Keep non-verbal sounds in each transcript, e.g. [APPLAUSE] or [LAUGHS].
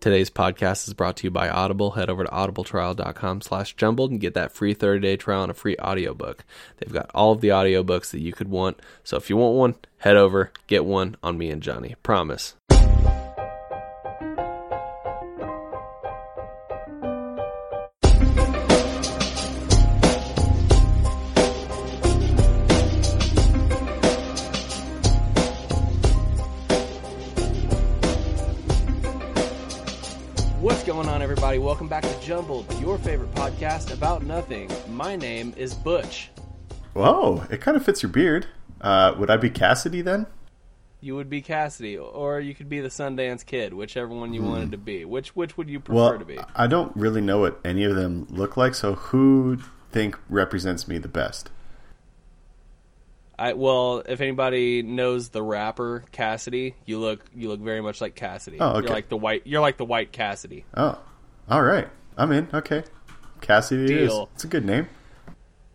Today's podcast is brought to you by Audible. Head over to audibletrial.com slash jumbled and get that free 30-day trial and a free audiobook. They've got all of the audiobooks that you could want. So if you want one, head over, get one on me and Johnny. Promise. Jumbled, your favorite podcast about nothing. My name is Butch. Whoa, it kind of fits your beard. Uh, would I be Cassidy then? You would be Cassidy, or you could be the Sundance Kid, whichever one you wanted to be. Which which would you prefer. Well, to be? I don't really know what any of them look like, so who think represents me the best? I well, if anybody knows the rapper Cassidy, you look you look very much like Cassidy. Oh, okay. You're like the white. You're like the white Cassidy. Oh, all right. I'm in. Okay, Cassidy it is. Deal. It's a good name.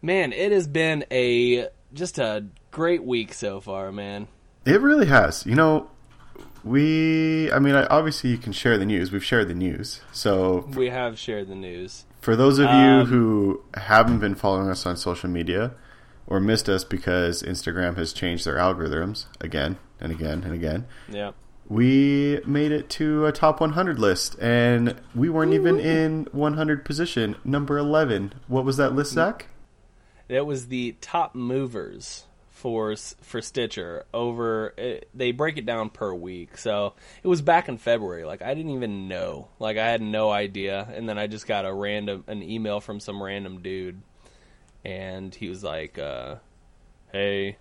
Man, it has been a just a great week so far, man. It really has. You know, we. I mean, I, obviously you can share the news. We've shared the news. So We have shared the news. for those of you Um, who haven't been following us on social media or missed us because Instagram has changed their algorithms again and again and again. Yeah. We made it to a top 100 list and we weren't even in 100 position number 11 what was that list zach It was the top movers for for Stitcher over. It, they break it down per week, so it was back in February. Like I didn't even know. Like I had no idea, and then I just got a random an email from some random dude, and he was like, uh, "Hey."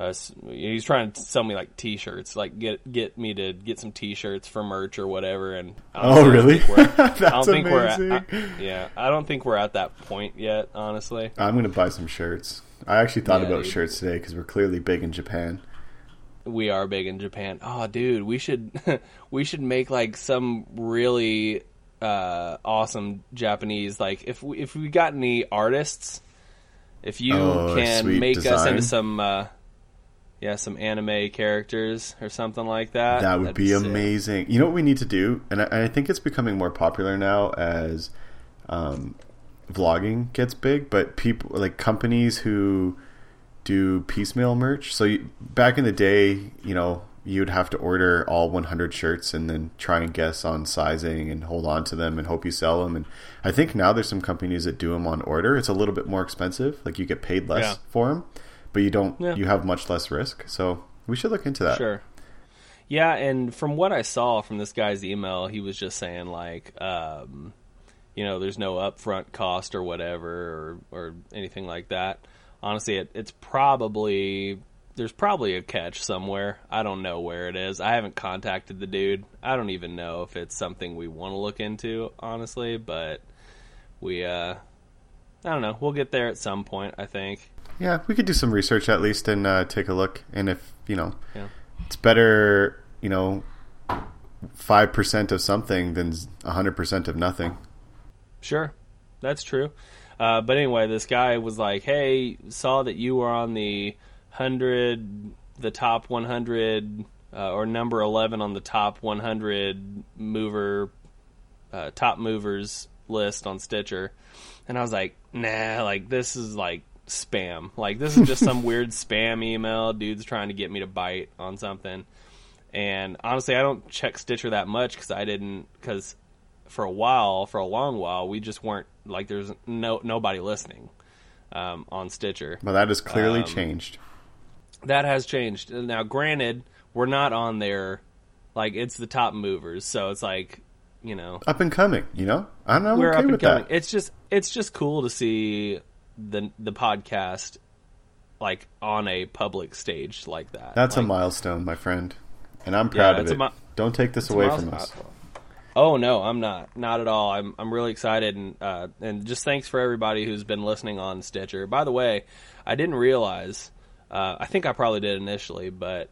Uh, he's trying to sell me like T-shirts, like get get me to get some T-shirts for merch or whatever. And I don't Oh, really? [LAUGHS] That's I don't think we're at. I- yeah, I don't think we're at that point yet, honestly. i'm gonna buy some shirts i actually thought Yeah, about dude. shirts today because we're clearly big in japan We are big in Japan. Oh, dude, we should [LAUGHS] we should make like some really uh, awesome Japanese. Like if we if we got any artists, if you Oh, can make us into some uh, yeah some anime characters or something like that. that would that'd be sick. amazing. You know what we need to do? And I, I think it's becoming more popular now as um, vlogging gets big but people like companies who do piecemeal merch. So you, back in the day you know you'd have to order all 100 shirts and then try and guess on sizing and hold on to them and hope you sell them. And i think now there's some companies that do them on order. It's a little bit more expensive. Like you get paid less Yeah. for them but you don't Yeah. you have much less risk so we should look into that Sure. Yeah, and from what I saw from this guy's email, he was just saying like, um, you know, there's no upfront cost or whatever or or anything like that. Honestly, it, it's probably there's probably a catch somewhere. I don't know where it is. I haven't contacted the dude. I don't even know if it's something we want to look into, honestly. But we, uh, I don't know. We'll get there at some point. I think. Yeah, we could do some research at least and uh, take a look. And if you know, Yeah. it's better, you know, five percent of something than hundred percent of nothing. Sure, that's true. Uh, but anyway, this guy was like, "Hey, saw that you were on the hundred, the top one hundred, uh, or number eleven on the top one hundred mover, uh, top movers list on Stitcher," and I was like, "Nah, like this is like spam. Like this is just some [LAUGHS] weird spam email. Dude's trying to get me to bite on something." And honestly, I don't check Stitcher that much because I didn't because for a while, for a long while, we just weren't like there's no nobody listening um, on Stitcher. Well, that has clearly Um, changed. That has changed now. Granted, we're not on there like it's the top movers, so it's like you know Up and coming, you know. I'm, I'm we're okay up and with coming. that. It's just it's just cool to see the the podcast like on a public stage like that. That's a milestone, my friend, and I'm proud of it. mi- Don't take this away from us. Oh no, I'm not. Not at all. I'm I'm really excited and uh, and just thanks for everybody who's been listening on Stitcher. By the way, I didn't realize. Uh, I think I probably did initially, but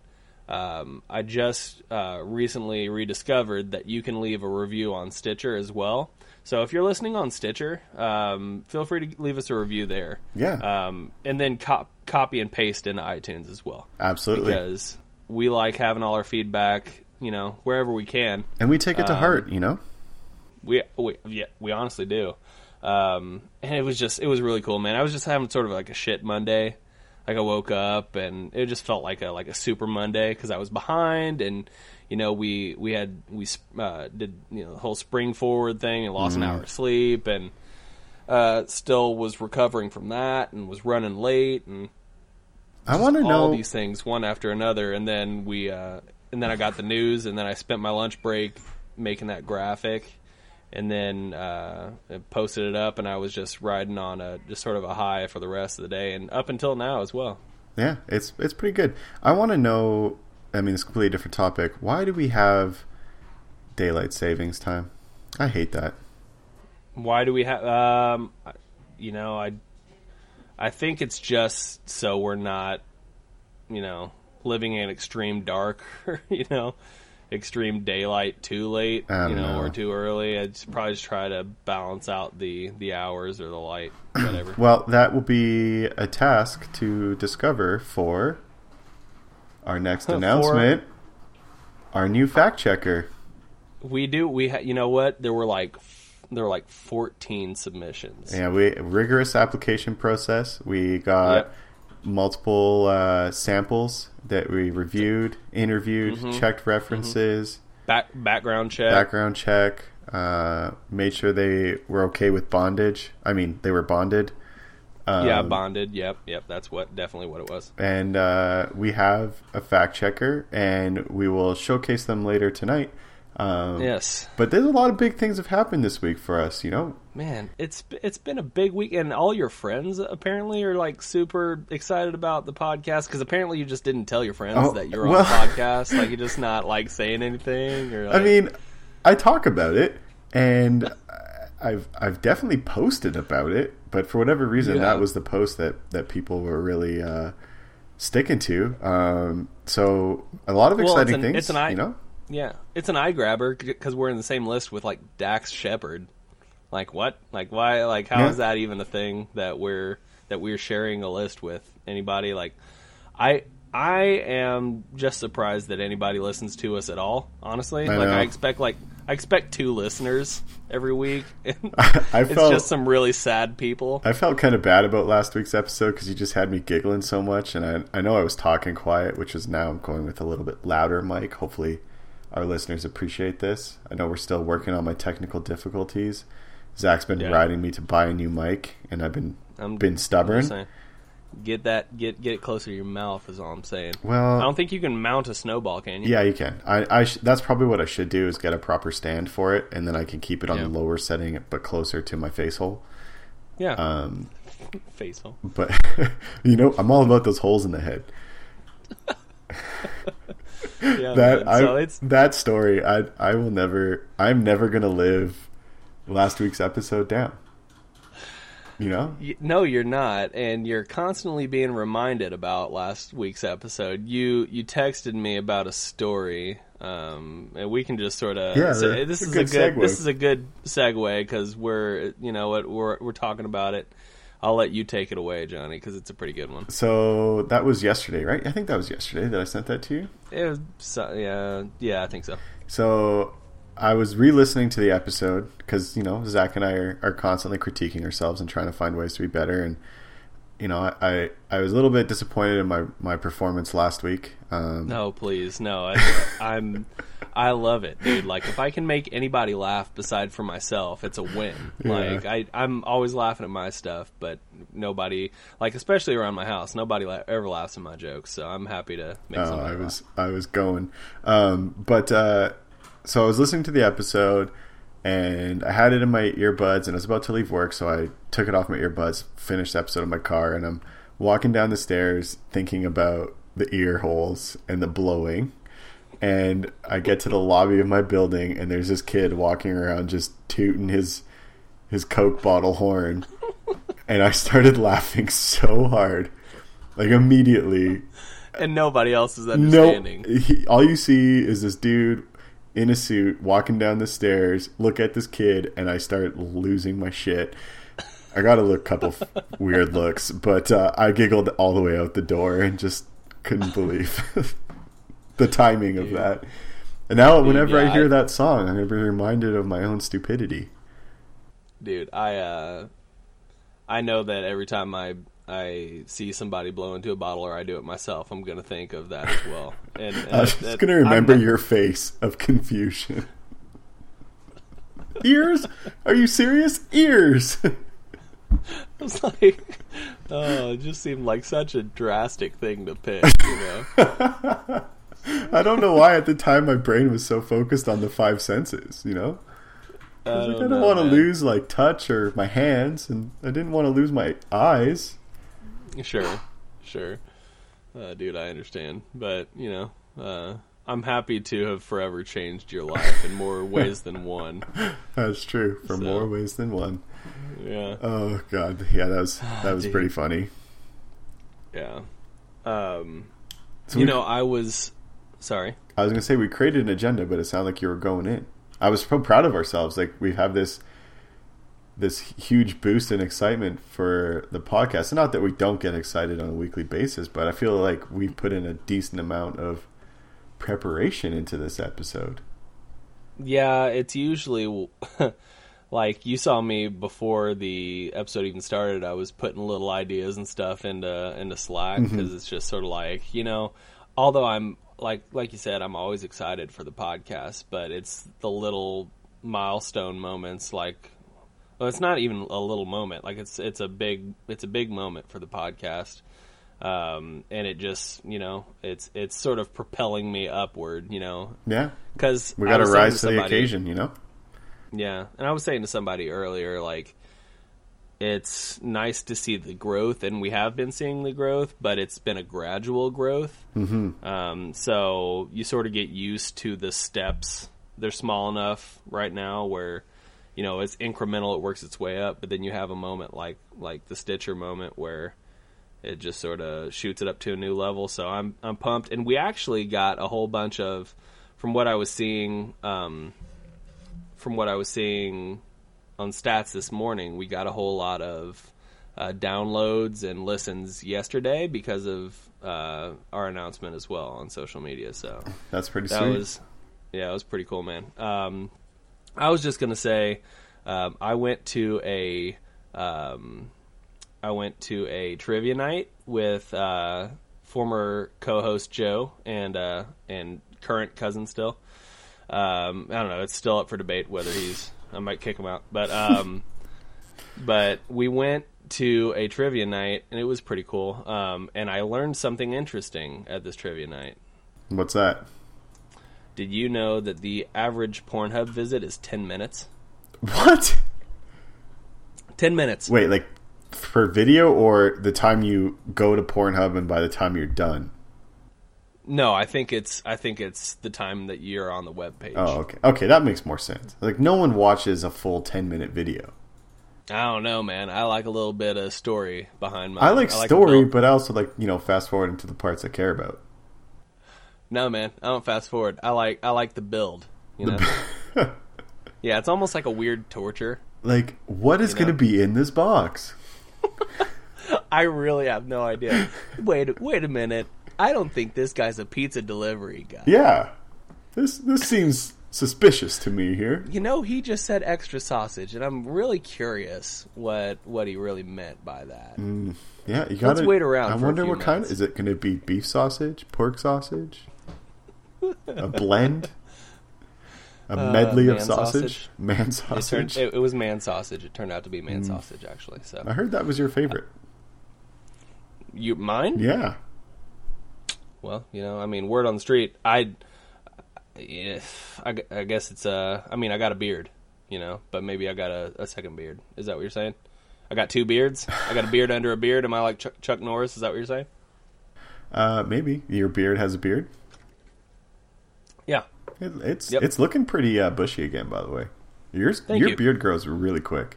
um, I just uh, recently rediscovered that you can leave a review on Stitcher as well. So if you're listening on Stitcher, um, feel free to leave us a review there. Yeah. Um, and then cop- copy and paste into iTunes as well Absolutely. because we like having all our feedback. you know wherever we can. And we take it to Um, heart, you know. We we yeah we honestly do. Um, and it was just it was really cool, man. I was just having sort of like a shit Monday. Like I woke up and it just felt like a like a super Monday because I was behind and you know we we had we uh, did you know the whole spring forward thing and lost an hour of sleep and uh, still was recovering from that and was running late and I want to all know. these things one after another and then we uh, and then I got the news and then I spent my lunch break making that graphic and then uh, posted it up and I was just riding on a just sort of a high for the rest of the day and up until now as well. Yeah, it's it's pretty good. I want to know. I mean, it's a completely different topic. Why do we have daylight savings time? I hate that. Why do we have um you know I I think it's just so we're not you know living in extreme dark [LAUGHS] you know extreme daylight too late you know, know. or too early I'd probably just try to balance out the the hours or the light [CLEARS THROAT] whatever Well, that will be a task to discover for our next [LAUGHS] announcement. Our new fact checker. we do we ha- you know what there were like there were like 14 submissions Yeah, we rigorous application process. We got Yep. multiple uh, samples that we reviewed, interviewed, Mm-hmm. checked references, Back, background check background check, uh, made sure they were okay with bondage. I mean, they were bonded. Um, yeah bonded yep yep that's what definitely what it was and uh, we have a fact checker, and we will showcase them later tonight. Um, yes But there's a lot of big things have happened this week for us. You know, Man, it's it's been a big week, and all your friends apparently are like super excited about the podcast because apparently you just didn't tell your friends Oh, that you're on well- the podcast. Like you're just not like saying anything. Or like, I mean, I talk about it, and I've I've definitely posted about it, but for whatever reason, Yeah. that was the post that that people were really uh, sticking to. Um, so a lot of Well, exciting an- things, it's an eye- you know. yeah, it's an eye grabber because we're in the same list with like Dax Shepard. Like what? Like why? Like how is Yeah. that even a thing that we're that we're sharing a list with anybody? Like I. I am just surprised that anybody listens to us at all. Honestly, I like know. I expect like I expect two listeners every week. [LAUGHS] I it's just some really sad people. I felt kind of bad about last week's episode because you just had me giggling so much, and I I know I was talking quiet, which is now I'm going with a little bit louder mic. Hopefully, our listeners appreciate this. I know we're still working on my technical difficulties. Zach's been Yeah. riding me to buy a new mic, and I've been I'm been stubborn. Get that get get it closer to your mouth is all I'm saying. Well, I don't think you can mount a snowball, can you? Yeah, you can. I, I sh- that's probably what I should do is get a proper stand for it, and then I can keep it on Yeah. the lower setting, but closer to my face hole. Yeah. Um, Face hole. but [LAUGHS] you know, I'm all about those holes in the head. [LAUGHS] Yeah, That. I, so it's that story, I I will never. I'm never gonna live last week's episode down. You know, no, you're not, and you're constantly being reminded about last week's episode. You you texted me about a story, um, and we can just sort of Yeah, say, this is a good segue. this is a good segue because we're you know what we're we're talking about it. I'll let you take it away, Johnny, because it's a pretty good one. so that was yesterday, right? I think that was yesterday that I sent that to you. It was so, yeah yeah I think so. So I was re-listening to the episode because you know Zach and I are, are constantly critiquing ourselves and trying to find ways to be better. And you know, I I, I was a little bit disappointed in my my performance last week. Um, No, please, no. I, [LAUGHS] I'm, I love it, dude. Like, if I can make anybody laugh beside for myself, it's a win. Yeah. Like, I, I'm always laughing at my stuff, but nobody, like, especially around my house, nobody la- ever laughs at my jokes. So I'm happy to make Oh, I laugh. was I was going, um, but uh, so I was listening to the episode, and I had it in my earbuds, and I was about to leave work, so I took it off my earbuds, finished the episode in my car, and I'm walking down the stairs thinking about the ear holes and the blowing, and I get to the lobby of my building, and there's this kid walking around just tooting his his Coke bottle horn, [LAUGHS] and I started laughing so hard, like immediately. And nobody else is No, understanding. he, all you see is this dude in a suit walking down the stairs. Look at this kid, and I start losing my shit. I got a look, couple [LAUGHS] weird looks, but uh, I giggled all the way out the door and just couldn't believe [LAUGHS] the timing of that. And now, whenever yeah, I hear I- that song, I'm to be reminded of my own stupidity. dude. I uh, I know that every time I I see somebody blow into a bottle or I do it myself, I'm gonna think of that as well. And, [LAUGHS] and I was that- just going to I'm remember your face of confusion. Ears? Are you serious? Ears! [LAUGHS] I was like, oh, it just seemed like such a drastic thing to pick, you know. [LAUGHS] I don't know why at the time my brain was so focused on the five senses, you know? I I was like, I don't don't know, want to man. lose like touch or my hands, and I didn't want to lose my eyes. Sure, sure, uh, dude. I understand, but you know, uh, I'm happy to have forever changed your life in more [LAUGHS] ways than one. That's true for So- more ways than one. Yeah, Oh god, yeah, that was that was Dude. pretty funny. yeah. Um, So you we- know, I was sorry. I was gonna say we created an agenda, but it sounded like you were going in. I was so proud of ourselves. Like we have this this huge boost in excitement for the podcast. And not that we don't get excited on a weekly basis, but I feel like we've put in a decent amount of preparation into this episode. Yeah, it's usually [LAUGHS] like you saw me before the episode even started. I was putting little ideas and stuff into into Slack mm-hmm. because it's just sort of like you know, although I'm like like you said, I'm always excited for the podcast, but it's the little milestone moments like. Well, it's not even a little moment. Like it's it's a big it's a big moment for the podcast, um, and it just you know it's it's sort of propelling me upward. You know, Yeah, because we got to rise to the occasion, you know. yeah, and I was saying to somebody earlier, like, it's nice to see the growth, and we have been seeing the growth, but it's been a gradual growth. Mm-hmm. Um, so you sort of get used to the steps. They're small enough right now where, you know, it's incremental. It works its way up, but then you have a moment like like the Stitcher moment where it just sort of shoots it up to a new level. So I'm I'm pumped, and we actually got a whole bunch of, from what I was seeing. Um, from what I was seeing on stats this morning, we got a whole lot of uh, downloads and listens yesterday because of uh, our announcement as well on social media. So That's pretty that sweet. was, yeah, it was pretty cool, man. Um, I was just gonna say, um, I went to a, um, I went to a trivia night with uh, former co-host Joe and uh, and current cousin still. Um, I don't know. It's still up for debate whether he's. I might kick him out, but um, [LAUGHS] but we went to a trivia night and it was pretty cool. Um, and I learned something interesting at this trivia night. What's that? Did you know that the average Pornhub visit is ten minutes? What? Ten minutes. Wait, like for video or the time you go to Pornhub and by the time you're done? No, I think it's I think it's the time that you're on the web page. Oh, okay. Okay, that makes more sense. Like no one watches a full 10 minute video. I don't know, man. I like a little bit of story behind my. I like a story, but I also like, you know, fast forwarding to the parts I care about. No, man. I don't fast forward. I like I like the build. You know. [LAUGHS] yeah, it's almost like a weird torture. Like, what is You going to be in this box? [LAUGHS] I really have no idea. wait, wait a minute. I don't think this guy's a pizza delivery guy. Yeah. This this seems suspicious to me here. You know, he just said extra sausage, and I'm really curious what what he really meant by that. Mm, yeah, you got to wait around I wonder what kind minutes. is it going to be beef sausage, pork sausage? A blend? A medley of sausage? sausage. Man It, turned, sausage. it, it was man sausage. It turned out to be man sausage, actually. So I heard that was your favorite. you mine? Yeah. Well, you know, I mean, word on the street. I, yeah, I, I guess it's uh, I mean, I got a beard, you know, but maybe I got a, a second beard. Is that what you're saying? I got two beards. I got a beard under a beard. Am I like Chuck, Chuck Norris? Is that what you're saying? Uh, maybe your beard has a beard. Yeah. It, it's Yep. it's looking pretty uh, bushy again, by the way. Yours, Thank your you. beard grows really quick.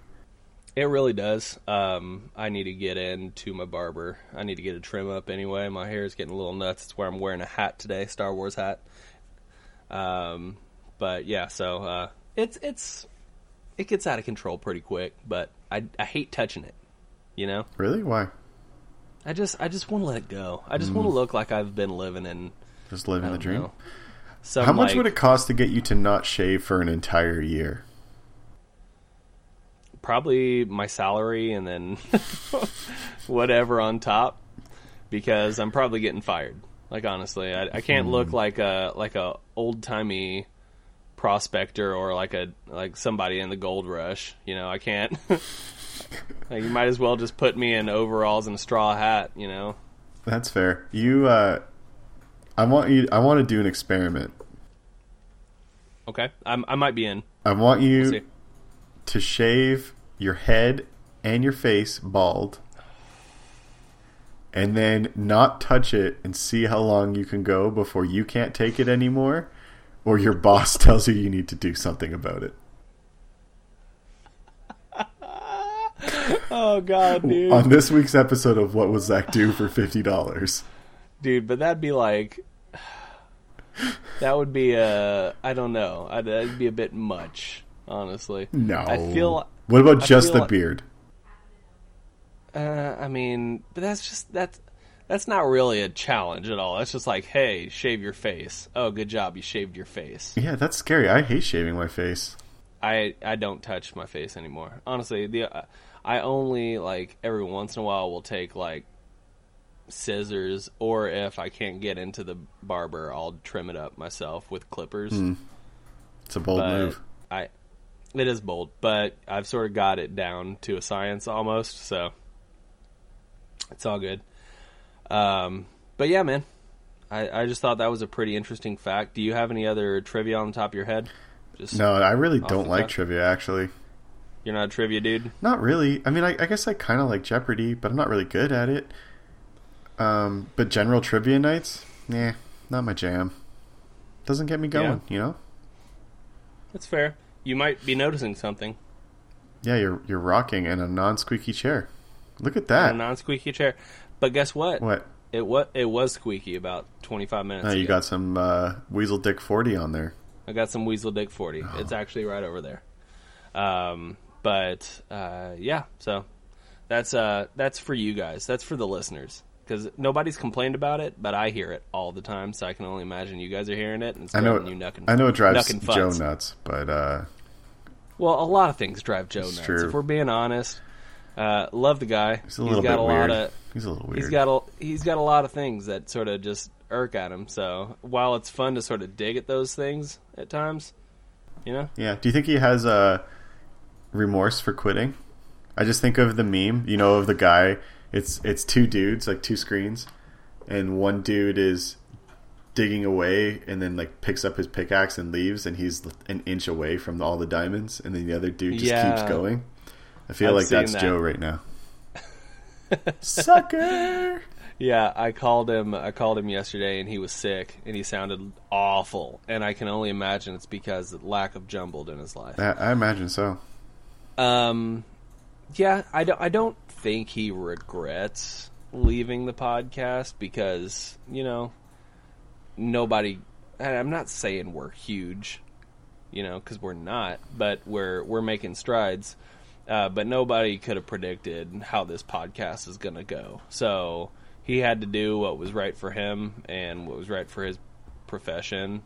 It really does. Um, I need to get in to my barber. I need to get a trim up anyway. My hair is getting a little nuts. It's where I'm wearing a hat today, Star Wars hat. Um, but yeah, so uh, it's it's it gets out of control pretty quick. But I I hate touching it. You know, Really? Why? I just I just want to let it go. I just want to look like I've been living in. Just living the dream. know. Some. How much like, would it cost to get you to not shave for an entire year? Probably my salary and then [LAUGHS] whatever on top, because I'm probably getting fired. Like honestly, I, I can't look like a like a old timey prospector or like a like somebody in the gold rush. You know, I can't. [LAUGHS] like you might as well just put me in overalls and a straw hat. You know. That's fair. You, uh, I want you. I want to do an experiment. Okay, I'm, I might be in. I want you We'll to shave your head and your face bald, and then not touch it, and see how long you can go before you can't take it anymore, or your boss [LAUGHS] tells you you need to do something about it. [LAUGHS] Oh God, dude. On this week's episode of What Was Zach Do for fifty dollars? Dude but that'd be like that would be a i don't know I'd, that'd be a bit much honestly No. i feel What about I just the like- beard? uh, i mean but that's just that's that's not really a challenge at all that's just like hey shave your face oh good job you shaved your face Yeah, that's scary. I hate shaving my face. i i don't touch my face anymore honestly the uh, i only like every once in a while will take like scissors or if i can't get into the barber i'll trim it up myself with clippers It's a bold but move. I it is bold, but I've sort of got it down to a science almost, so it's all good. Um, but yeah, man, I, I just thought that was a pretty interesting fact. Do you have any other trivia on the top of your head? Just No, I really don't like trivia. Actually, you're not a trivia dude. not really. I mean, I, I guess I kind of like Jeopardy, but I'm not really good at it. Um, but general trivia nights, nah, not my jam. Doesn't get me going, you know. That's fair. You might be noticing something. Yeah, you're you're rocking in a non-squeaky chair. Look at that. A non-squeaky chair. But guess what? What? It what it was squeaky about 25 minutes. Oh, you ago. got some uh, Weasel Dick forty on there. I got some Weasel Dick 40. Oh. It's actually right over there. Um, but uh, yeah, so that's uh, that's for you guys. That's for the listeners because nobody's complained about it, but I hear it all the time. So I can only imagine you guys are hearing it. And it's I know. you knuckin- I know it drives Joe nuts, but uh, Well, a lot of things drive Joe nuts. true. If we're being honest, uh, love the guy. he's a little got bit a weird. lot of he's a little weird. He's got a he's got a lot of things that sort of just irk at him. So while it's fun to sort of dig at those things at times, you know, Yeah. Do you think he has uh, remorse for quitting? I just think of the meme, you know, of the guy. It's it's two dudes, like two screens, and one dude is digging away and then like picks up his pickaxe and leaves, and he's an inch away from all the diamonds, and then the other dude just Yeah. keeps going. I feel I've like that's that. Joe right now. [LAUGHS] Sucker. Yeah, I called him. I called him yesterday, and he was sick, and he sounded awful. And I can only imagine it's because of lack of jumbled in his life. I, I imagine so. Um, yeah, I don't. I don't think he regrets leaving the podcast because you know nobody. I'm not saying we're huge, you know, because we're not, but we're we're making strides. Uh, but nobody could have predicted how this podcast is going to go. So he had to do what was right for him and what was right for his profession.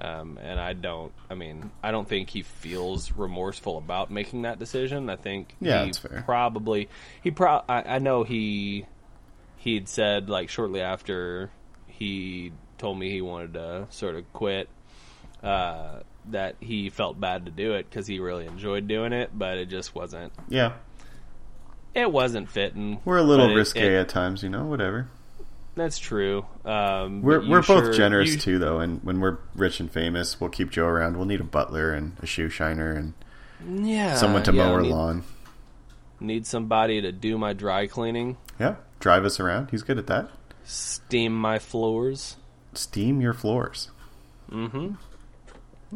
Um, and I don't. I mean, I don't think he feels remorseful about making that decision. I think Yeah, he that's fair. probably he pro. I, I know he he'd said like shortly after he told me he wanted to sort of quit uh, that he felt bad to do it because he really enjoyed doing it, but it just wasn't. Yeah, It wasn't fitting. we're a little but it- risque it- at times, you know. Whatever. That's true. Um, We're we're both sure- generous you- too, though. And when we're rich and famous, we'll keep Joe around. We'll need a butler and a shoe shiner and Yeah, someone to yeah, mow our need, lawn. Need somebody to do my dry cleaning, Yeah, drive us around. He's good at that. steam my floors. Steam your floors. Mm-hmm.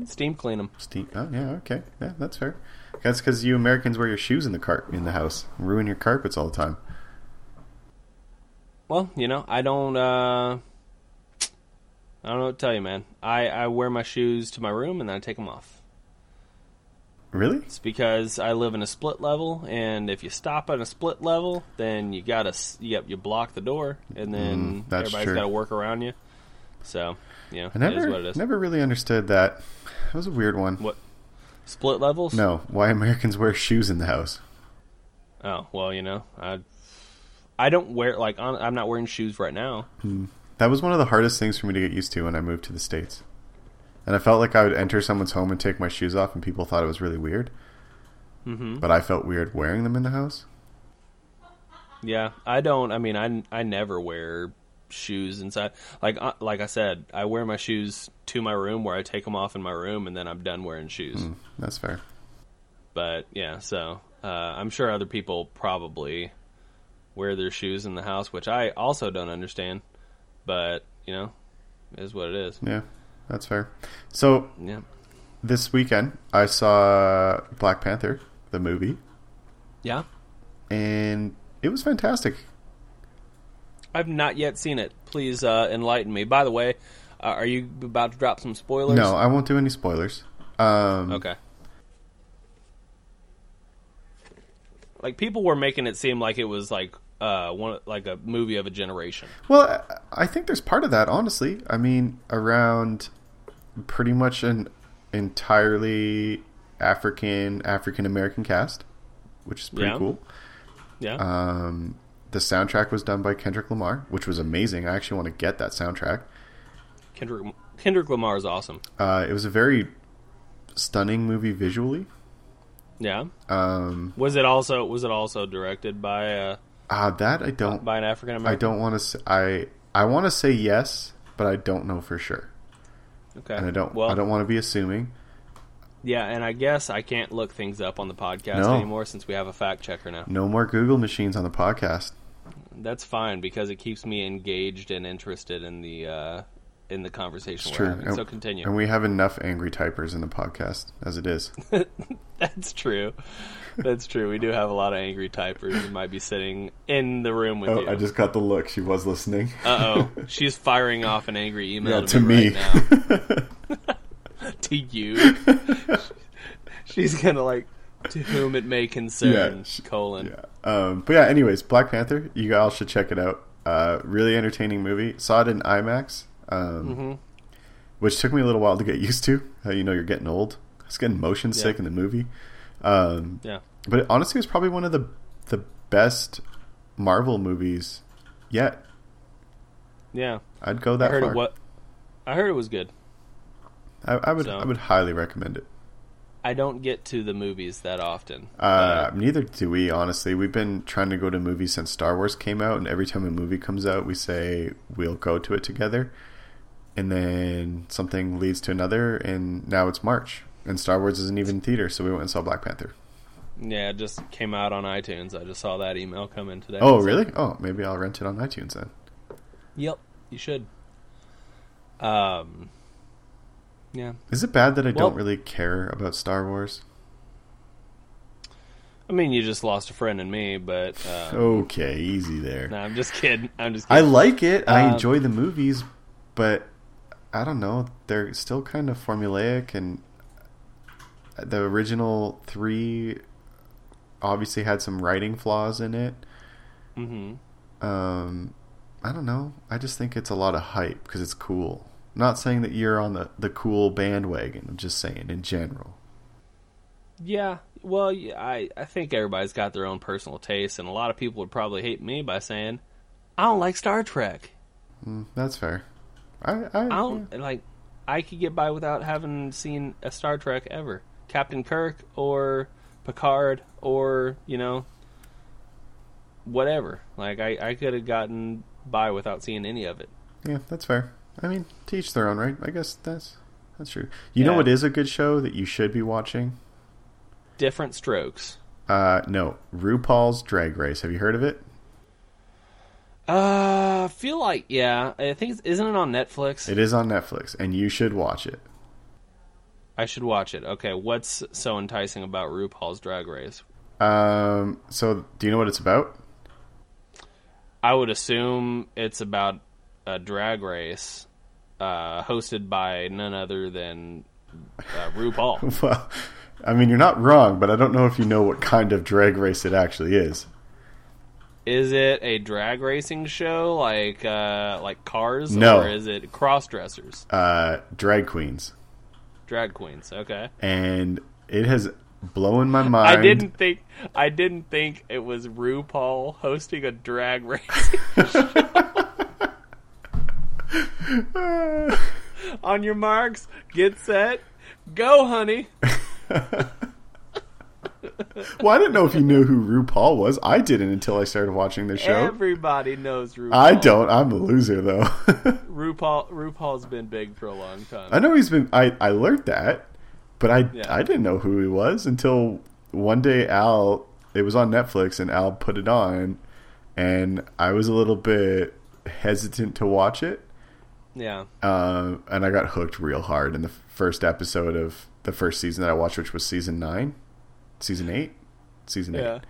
Steam clean them. Steam. Oh yeah, okay. Yeah, that's fair. That's because you Americans wear your shoes in the cart in the house, ruin your carpets all the time. Well, you know, I don't. uh I don't know what to tell you, man. I I wear my shoes to my room and then I take them off. Really? It's because I live in a split level, and if you stop at a split level, then you gotta s- you, you block the door, and then Mm, everybody's true. got to work around you. So, you know, I never it is what it is. never really understood that. That was a weird one. What split levels? No, why Americans wear shoes in the house? Oh well, you know, I I don't wear like on, I'm not wearing shoes right now. That was one of the hardest things for me to get used to when I moved to the states. And I felt like I would enter someone's home and take my shoes off, and people thought it was really weird. hmm But I felt weird wearing them in the house. Yeah, I don't. I mean, I I never wear shoes inside. Like uh, like I said, I wear my shoes to my room where I take them off in my room, and then I'm done wearing shoes. Mm, that's fair. But yeah, so uh, I'm sure other people probably wear their shoes in the house, which I also don't understand. But you know, it is what it is. Yeah, that's fair. So Yeah, this weekend I saw Black Panther, the movie, yeah. and it was fantastic. I've not yet seen it. Please uh, enlighten me. By the way, uh, are you about to drop some spoilers? No, I won't do any spoilers. Um, Okay. Like people were making it seem like it was like uh one like a movie of a generation. Well, I think there's part of that, honestly. I mean, around pretty much an entirely African African American cast, which is pretty Yeah. cool. Yeah. Um, the soundtrack was done by Kendrick Lamar, which was amazing. I actually want to get that soundtrack. Kendrick Kendrick Lamar is awesome. Uh, it was a very stunning movie visually. Yeah. Um, Was it also was it also directed by uh uh, that I don't, by an African American? I don't want to. Say, I I want to say yes, but I don't know for sure, Okay. and I don't. Well, I don't want to be assuming. yeah, and I guess I can't look things up on the podcast No. anymore since we have a fact checker now. No more Google machines on the podcast. That's fine because it keeps me engaged and interested in the uh in the conversation It's we're true. having. And- So continue. And we have enough angry typers in the podcast as it is. [LAUGHS] That's true. That's true. We do have a lot of angry typers who might be sitting in the room with Oh, you. I just got the look. She was listening. Uh oh, [LAUGHS] she's firing off an angry email Yeah, to, me, right now. [LAUGHS] to you. she's gonna like to whom it may concern. Yeah, she- colon. yeah. Um, but yeah, anyways, Black Panther. You all should check it out. Uh, really entertaining movie. Saw it in IMAX, um, Mm-hmm. which took me a little while to get [LAUGHS] used to. How you know you're getting old. I was getting motion sick in the movie. Um, Yeah. but honestly, it was probably one of the the best Marvel movies yet. Yeah. I'd go I that heard far. it. What? I heard it was good. I, I would So- I would highly recommend it. I don't get to the movies that often. Uh, neither do we, honestly. We've been trying to go to movies since Star Wars came out, and every time a movie comes out, we say we'll go to it together. And then something leads to another, and now it's March, and Star Wars isn't even in theater, so we went and saw Black Panther. yeah, it just came out on iTunes. I just saw that email come in today. Oh, really? Oh, maybe I'll rent it on iTunes then. Yep, you should. Um, yeah. Is it bad that I Well- don't really care about Star Wars? I mean, you just lost a friend in me, but um, Okay, easy there. no, I'm just kidding. I'm just I like it. I Um, enjoy the movies, but I don't know. They're still kind of formulaic, and the original three obviously had some writing flaws in it. hmm Um, I don't know. I just think it's a lot of hype because it's cool. not saying that you're on the, the cool bandwagon. I'm just saying in general. Yeah, well, yeah, I I think everybody's got their own personal taste, and a lot of people would probably hate me by saying, "I don't like Star Trek." Mm, that's fair. I I, I don't like. I could get by without having seen a Star Trek ever. Captain Kirk or Picard or you know whatever. Like I I could have gotten by without seeing any of it. Yeah, that's fair. I mean, teach their own, right? I guess that's that's true. You know Yeah. what is a good show that you should be watching? Different strokes. Uh, no, RuPaul's Drag Race. Have you heard of it? Uh, I feel like yeah. I think it's, isn't it on Netflix? It is on Netflix, and you should watch it. I should watch it. Okay, what's so enticing about RuPaul's Drag Race? Um, so do you know what it's about? I would assume it's about a drag race uh, hosted by none other than uh, RuPaul. [LAUGHS] well, I mean, you're not wrong, but I don't know if you know what kind of drag race it actually is. Is it a drag racing show like uh, like Cars, No. or is it cross dressers, Uh, drag queens, drag queens? Okay. and it has blown my [LAUGHS] mind. I didn't think I didn't think it was RuPaul hosting a drag race [LAUGHS] [LAUGHS] on your marks, get set, go, honey. [LAUGHS] well, I didn't know if you knew who RuPaul was. I didn't until I started watching the show. Everybody knows RuPaul. I don't. I'm a loser though. [LAUGHS] RuPaul RuPaul's been big for a long time. I know he's been. I I learned that, but I Yeah. I didn't know who he was until one day Al. It was on Netflix and Al put it on, and I was a little bit hesitant to watch it. Yeah. Um, and I got hooked real hard in the first episode of the first season that I watched, which was season nine, season eight, season eight.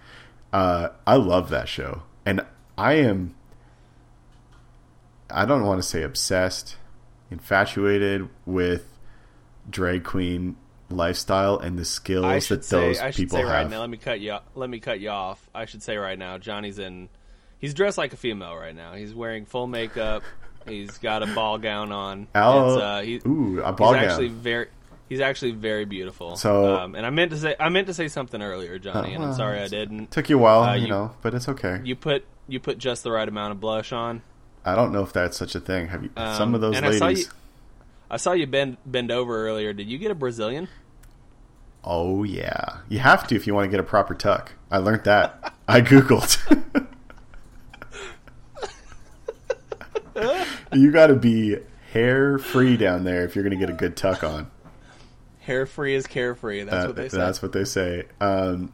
Uh, I love that show, and I am. I don't want to say obsessed, infatuated with drag queen lifestyle and the skills I that say those I should people say right have. now. Let me cut you. Let me cut you off. I should say right now. Johnny's in. He's dressed like a female right now. He's wearing full makeup. He's got a ball gown on. Uh, he, ooh, a ball he's gown. actually very. He's actually very beautiful. So- um, and I meant to say I meant to say something earlier, Johnny, Uh, and I'm well, sorry I didn't. Took you a while, uh, you, you- know, but it's okay. You put you put just the right amount of blush on. I don't know if that's such a thing. Have you? Um, some of those and I saw ladies. you- I saw you bend bend over earlier. Did you get a Brazilian? Oh yeah, you have to if you want to get a proper tuck. I learned that. I googled. [LAUGHS] you got to be hair free down there if you're going to get a good tuck on. Hair free is carefree. That's Uh, what they say. That's what they say. Um,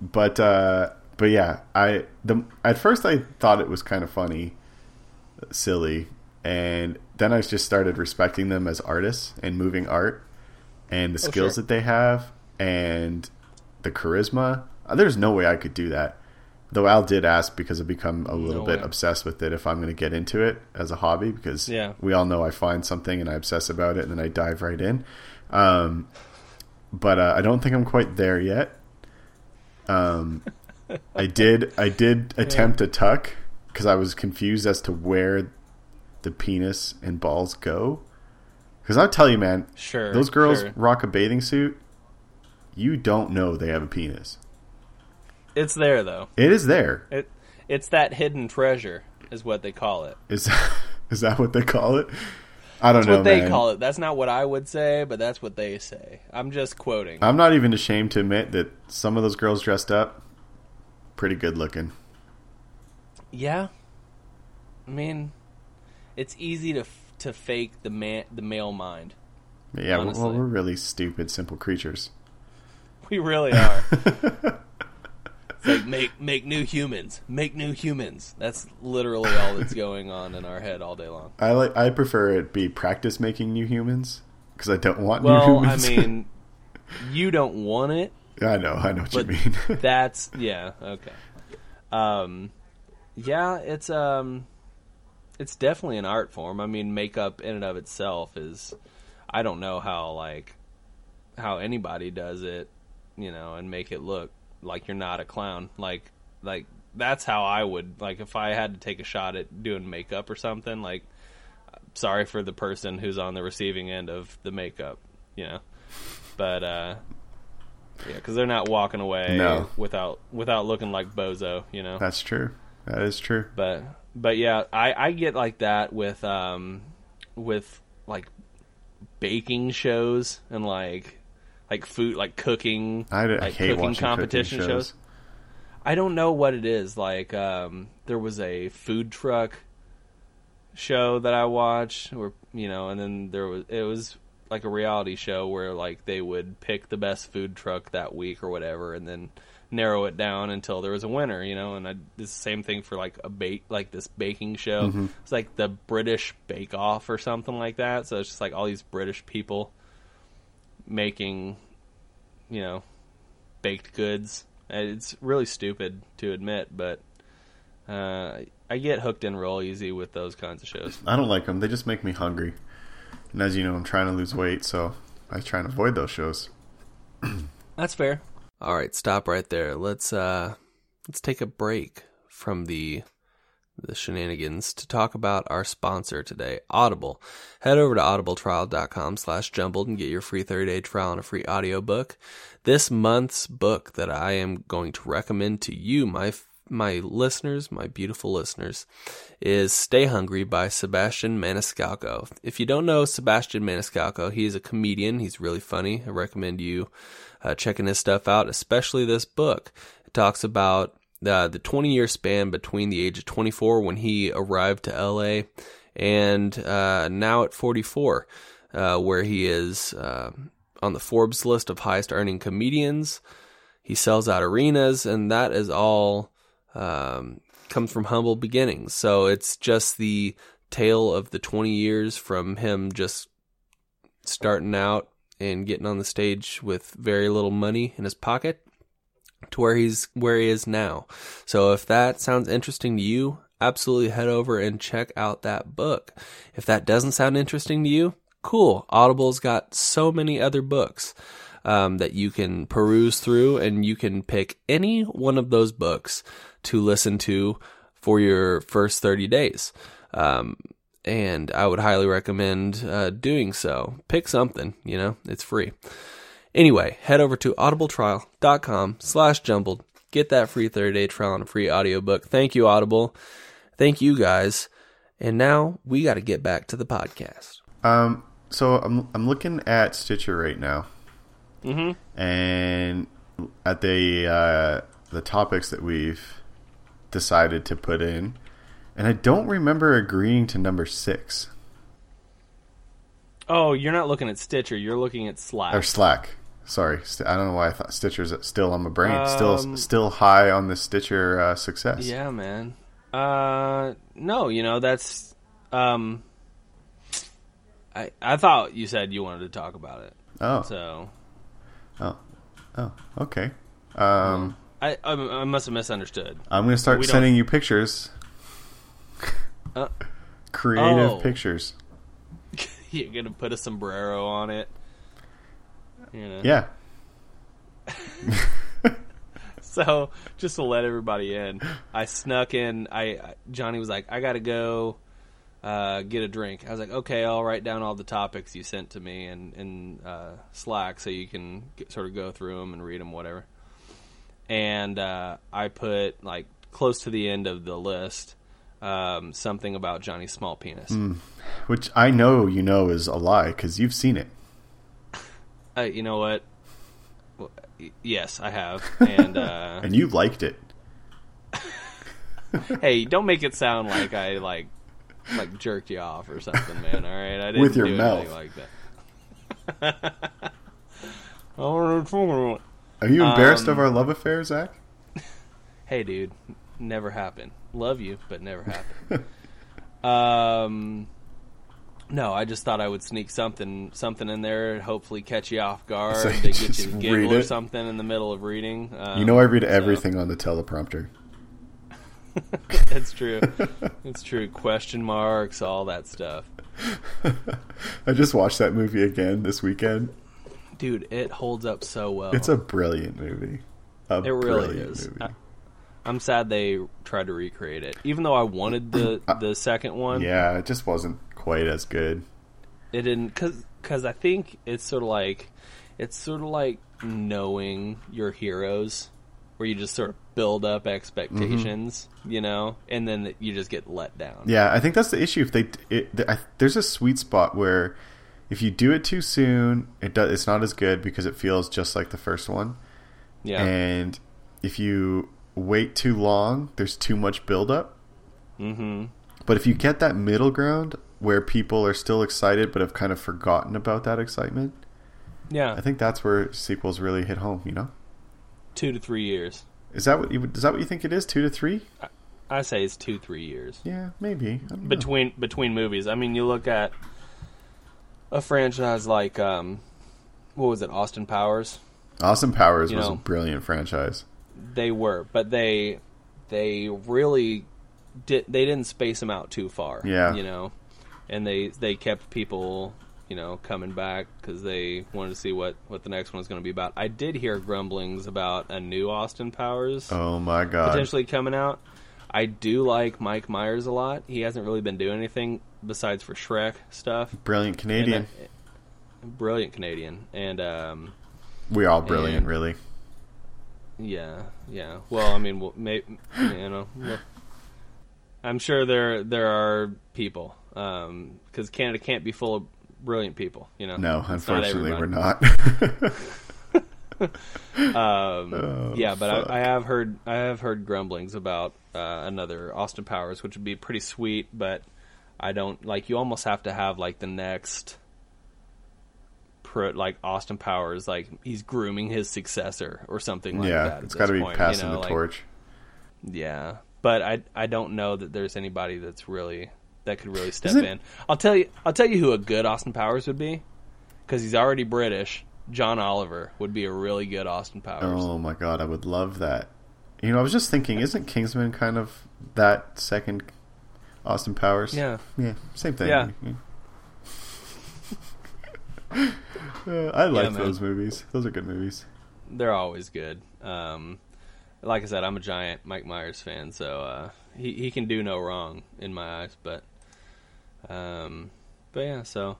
but uh, but yeah, I the at first I thought it was kind of funny, silly, and then I just started respecting them as artists and moving art, and the Oh, skills sure. that they have and the charisma. Uh, There's no way I could do that. Though Al did ask because I've become a little No bit way. obsessed with it if I'm going to get into it as a hobby because Yeah. we all know I find something and I obsess about it and then I dive right in. Um, but uh, I don't think I'm quite there yet. Um, [LAUGHS] I did I did attempt a tuck because I was confused as to where the penis and balls go. Because I'll tell you, man, Sure. those girls sure. rock a bathing suit. You don't know they have a penis. It's there though. It is there. It it's that hidden treasure is what they call it. Is [LAUGHS] is that what they call it? I don't That's know, what they man. call it. That's not what I would say, but that's what they say. I'm just quoting. I'm not even ashamed to admit that some of those girls dressed up pretty good looking. yeah. I mean, it's easy to to fake the man the male mind. Yeah, well, we're really stupid, simple creatures. We really are. [LAUGHS] Like make make new humans, make new humans. That's literally all that's going on in our head all day long. I like. I prefer it be practice making new humans because I don't want new Well, I mean, [LAUGHS] you don't want it. I know, I know what you mean. [LAUGHS] That's yeah, okay. Um yeah, it's um it's definitely an art form. I mean, makeup in and of itself is I don't know how like how anybody does it, you know, and make it look like you're not a clown. Like like that's how I would like if I had to take a shot at doing makeup or something like sorry for the person who's on the receiving end of the makeup, you know. But uh yeah, because they're not walking away No. without without looking like bozo, you know. That's true. That is true. But but yeah, I I get like that with um with like baking shows and like like food like cooking I, I like hate cooking competition cooking shows. shows. I don't know what it is. Like um there was a food truck show that I watched or you know, and then there was it was like a reality show where like they would pick the best food truck that week or whatever and then narrow it down until there was a winner, you know, and I the same thing for like a bake like this baking show. Mm-hmm. It's like the British Bake Off or something like that. So it's just like all these British people making you know baked goods. It's really stupid to admit, but uh, I get hooked in real easy with those kinds of shows. I don't like them. They just make me hungry. And as you know, I'm trying to lose weight, so I try and avoid those shows. [CLEARS THROAT] That's fair. All right, stop right there. Let's uh let's take a break from the the shenanigans to talk about our sponsor today, Audible. Head over to audibletrial.com slash jumbled and get your free 30-day trial and a free audiobook. This month's book that I am going to recommend to you, my my listeners, my beautiful listeners, is Stay Hungry by Sebastian Maniscalco. If you don't know Sebastian Maniscalco, he's a comedian. He's really funny. I recommend you uh, checking his stuff out, especially this book. It talks about the 20 year span between the age of 24 when he arrived to LA and uh, now at 44, uh, where he is uh, on the Forbes list of highest earning comedians. He sells out arenas, and that is all um, comes from humble beginnings. So it's just the tale of the 20 years from him just starting out and getting on the stage with very little money in his pocket to where he's where he is now. So if that sounds interesting to you, absolutely head over and check out that book. If that doesn't sound interesting to you, cool. Audible's got so many other books um, that you can peruse through, and you can pick any one of those books to listen to for your first 30 days. Um, and I would highly recommend uh, doing so. Pick something, you know, it's free. Anyway, head over to audibletrial.com slash jumbled. Get that free 30-day trial and a free audiobook. Thank you, Audible. Thank you, guys. And now we got to get back to the podcast. Um, so I'm I'm looking at Stitcher right now, mm-hmm. and at the uh, the topics that we've decided to put in, and I don't remember agreeing to number six. Oh, you're not looking at Stitcher. You're looking at Slack. Or Slack. Sorry, I don't know why I thought Stitcher's still on my brain. Um, still, still high on the Stitcher uh, success. Yeah, man. Uh, no, you know that's. Um, I I thought you said you wanted to talk about it. Oh. So. Oh. Oh. Okay. Um. I I, I must have misunderstood. I'm gonna start We don't- sending you pictures. Uh, Creative Oh. pictures. [LAUGHS] you're gonna put a sombrero on it. You know. Yeah. [LAUGHS] So just to let everybody in, I snuck in. I Johnny was like, "I gotta go uh, get a drink." I was like, "Okay, I'll write down all the topics you sent to me in in uh, Slack, so you can get, sort of go through them and read them, whatever." And uh, I put like close to the end of the list um, something about Johnny's small penis. Which I know you know is a lie because you've seen it. Uh, you know what? Well, y- yes, I have, and. Uh, [LAUGHS] And you liked it. [LAUGHS] hey, don't make it sound like I like like jerked you off or something, man. All right, I didn't With your do mouth. like that. [LAUGHS] Are you embarrassed Um, of our love affair, Zach? hey, dude, never happened. Love you, but never happened. um, no, I just thought I would sneak something something in there, and hopefully catch you off [LAUGHS] guard, So to you get you to read giggle or something in the middle of reading. Um, you know I read so- everything on the teleprompter. [LAUGHS] It's true. [LAUGHS] it's true. Question marks, all that stuff. I just watched that movie again this weekend. Dude, it holds up so well. It's a brilliant movie. A It really is. movie. I, I'm sad they tried to recreate it. Even though I wanted the [CLEARS THROAT] the second one, yeah, it just wasn't quite as good. it didn't cuz cuz I think it's sort of like it's sort of like knowing your heroes where you just sort of build up expectations, you know, and then you just get let down. Yeah, I think that's the issue. If they, it, I, there's a sweet spot where if you do it too soon, it does. It's not as good because it feels just like the first one. Yeah. And if you wait too long, there's too much buildup. mhm. But if you get that middle ground where people are still excited but have kind of forgotten about that excitement, Yeah. I think that's where sequels really hit home. You know, 2 to 3 years. is that what you is that what you think it is? Two to three? I say it's 2 3 years. Yeah, maybe. I don't know. between between movies. I mean, you look at a franchise like um, what was it, Austin Powers? Austin Powers you was know. a brilliant franchise. They were, but they they really did. They didn't space them out too far. Yeah. you know, and they they kept people you know coming back because they wanted to see what what the next one was going to be about. I did hear grumblings about a new Austin Powers Oh my god! potentially coming out. I do like Mike Myers a lot. He hasn't really been doing anything besides for Shrek stuff. Brilliant Canadian. Uh, brilliant Canadian, and um, we all brilliant, and- really. yeah, yeah. Well, I mean, well, may, you know, well, I'm sure there there are people because Canada can't be full of brilliant people. You know, No, It's not unfortunately, we're not. [LAUGHS] Um, [LAUGHS] Oh, yeah, but. I, I have heard I have heard grumblings about uh, another Austin Powers, which would be pretty sweet. But I don't like. You almost have to have like the next, pro, like Austin Powers, like he's grooming his successor or something like yeah, that. Yeah, it's got to be passing the like, torch. Yeah, but I I don't know that there's anybody that's really that could really step Isn't- in. I'll tell you I'll tell you who a good Austin Powers would be because he's already British. John Oliver would be a really good Austin Powers. Oh my god, I would love that. You know, I was just thinking, isn't Kingsman kind of that second Austin Powers? Yeah. yeah, same thing. Yeah. Uh, [LAUGHS] I like man. those movies. Those are good movies. they're always good. Um, like I said, I'm a giant Mike Myers fan, so uh, he he can do no wrong in my eyes. But um, but yeah, so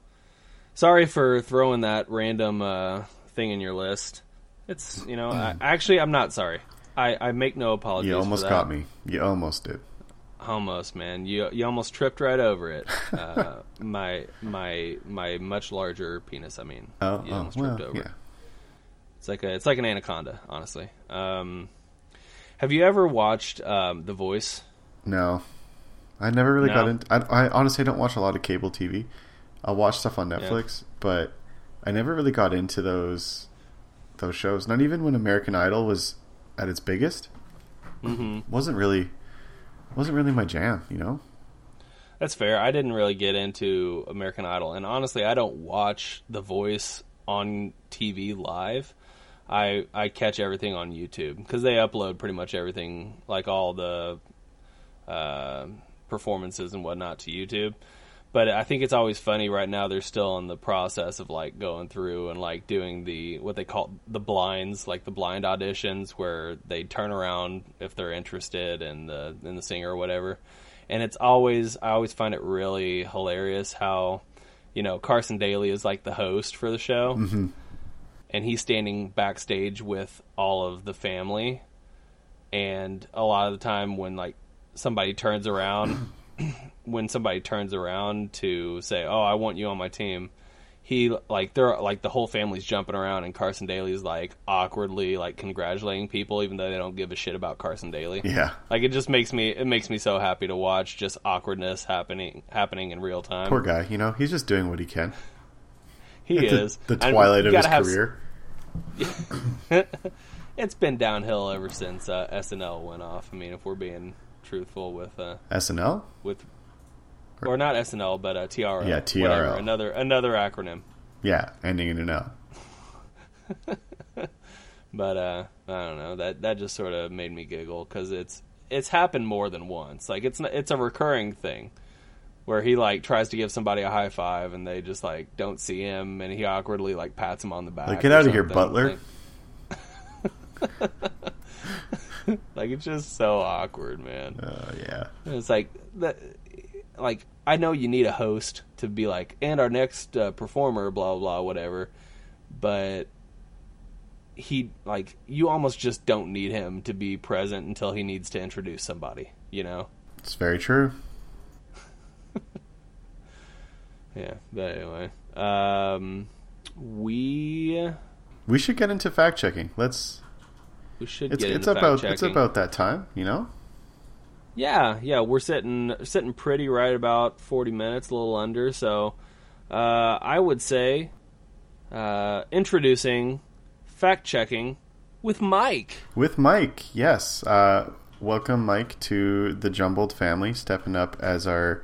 sorry for throwing that random uh, thing in your list. It's you know, I, [CLEARS THROAT] actually, I'm not sorry. I, I make no apologies. You almost got me. You almost did. Almost, man. You you almost tripped right over it. Uh, [LAUGHS] my my my much larger penis. I mean, Oh, you oh almost well, tripped over. yeah. It's like a it's like an anaconda, honestly. Um, have you ever watched um, The Voice? No, I never really got No? into. I, I honestly don't watch a lot of cable TV. I'll watch stuff on Netflix, but I never really got into those those shows. Not even when American Idol was at its biggest. hmm wasn't really wasn't really my jam. You know. That's fair. I didn't really get into American Idol, and honestly, I don't watch The Voice on TV live. I I catch everything on YouTube because they upload pretty much everything, like all the uh, performances and whatnot, to YouTube. But I think it's always funny right now. They're still in the process of like going through and like doing the what they call the blinds, like the blind auditions, where they turn around if they're interested in the in the singer or whatever. And it's always I always find it really hilarious how you know Carson Daly is like the host for the show, mm-hmm. and he's standing backstage with all of the family, and a lot of the time when like somebody turns around [CLEARS THROAT] when somebody turns around to say, "Oh, I want you on my team," he like they're like the whole family's jumping around, and Carson Daly's like awkwardly like congratulating people, even though they don't give a shit about Carson Daly. Yeah. Like it just makes me it makes me so happy to watch just awkwardness happening happening in real time. Poor guy. You know, he's just doing what he can. he the, is the And twilight of his career. [LAUGHS] It's been downhill ever since uh, SNL went off. I mean, if we're being truthful with uh, SNL. with or not SNL, but uh, TRL. Yeah, Whatever, another another acronym. Yeah, ending in an L. [LAUGHS] But uh, I don't know. That that just sort of made me giggle because it's it's happened more than once. Like it's it's a recurring thing where he like tries to give somebody a high five and they just like don't see him and he awkwardly like pats him on the back. Like, get out of here. Butler. [LAUGHS] Like, it's just so awkward, man. Oh yeah. It's like that. Like I know you need a host to be like, and our next uh, performer, blah blah whatever, but he like you almost just don't need him to be present until he needs to introduce somebody. You know? It's very true. [LAUGHS] Yeah. But anyway, um, we We should get into fact checking. Let's. We should It's get it's about it's about that time. You know. Yeah, yeah, we're sitting sitting pretty right about forty minutes, a little under. So, uh, I would say, uh, introducing fact checking with Mike. With Mike, yes. Uh, welcome, Mike, to the Jumbled family, stepping up as our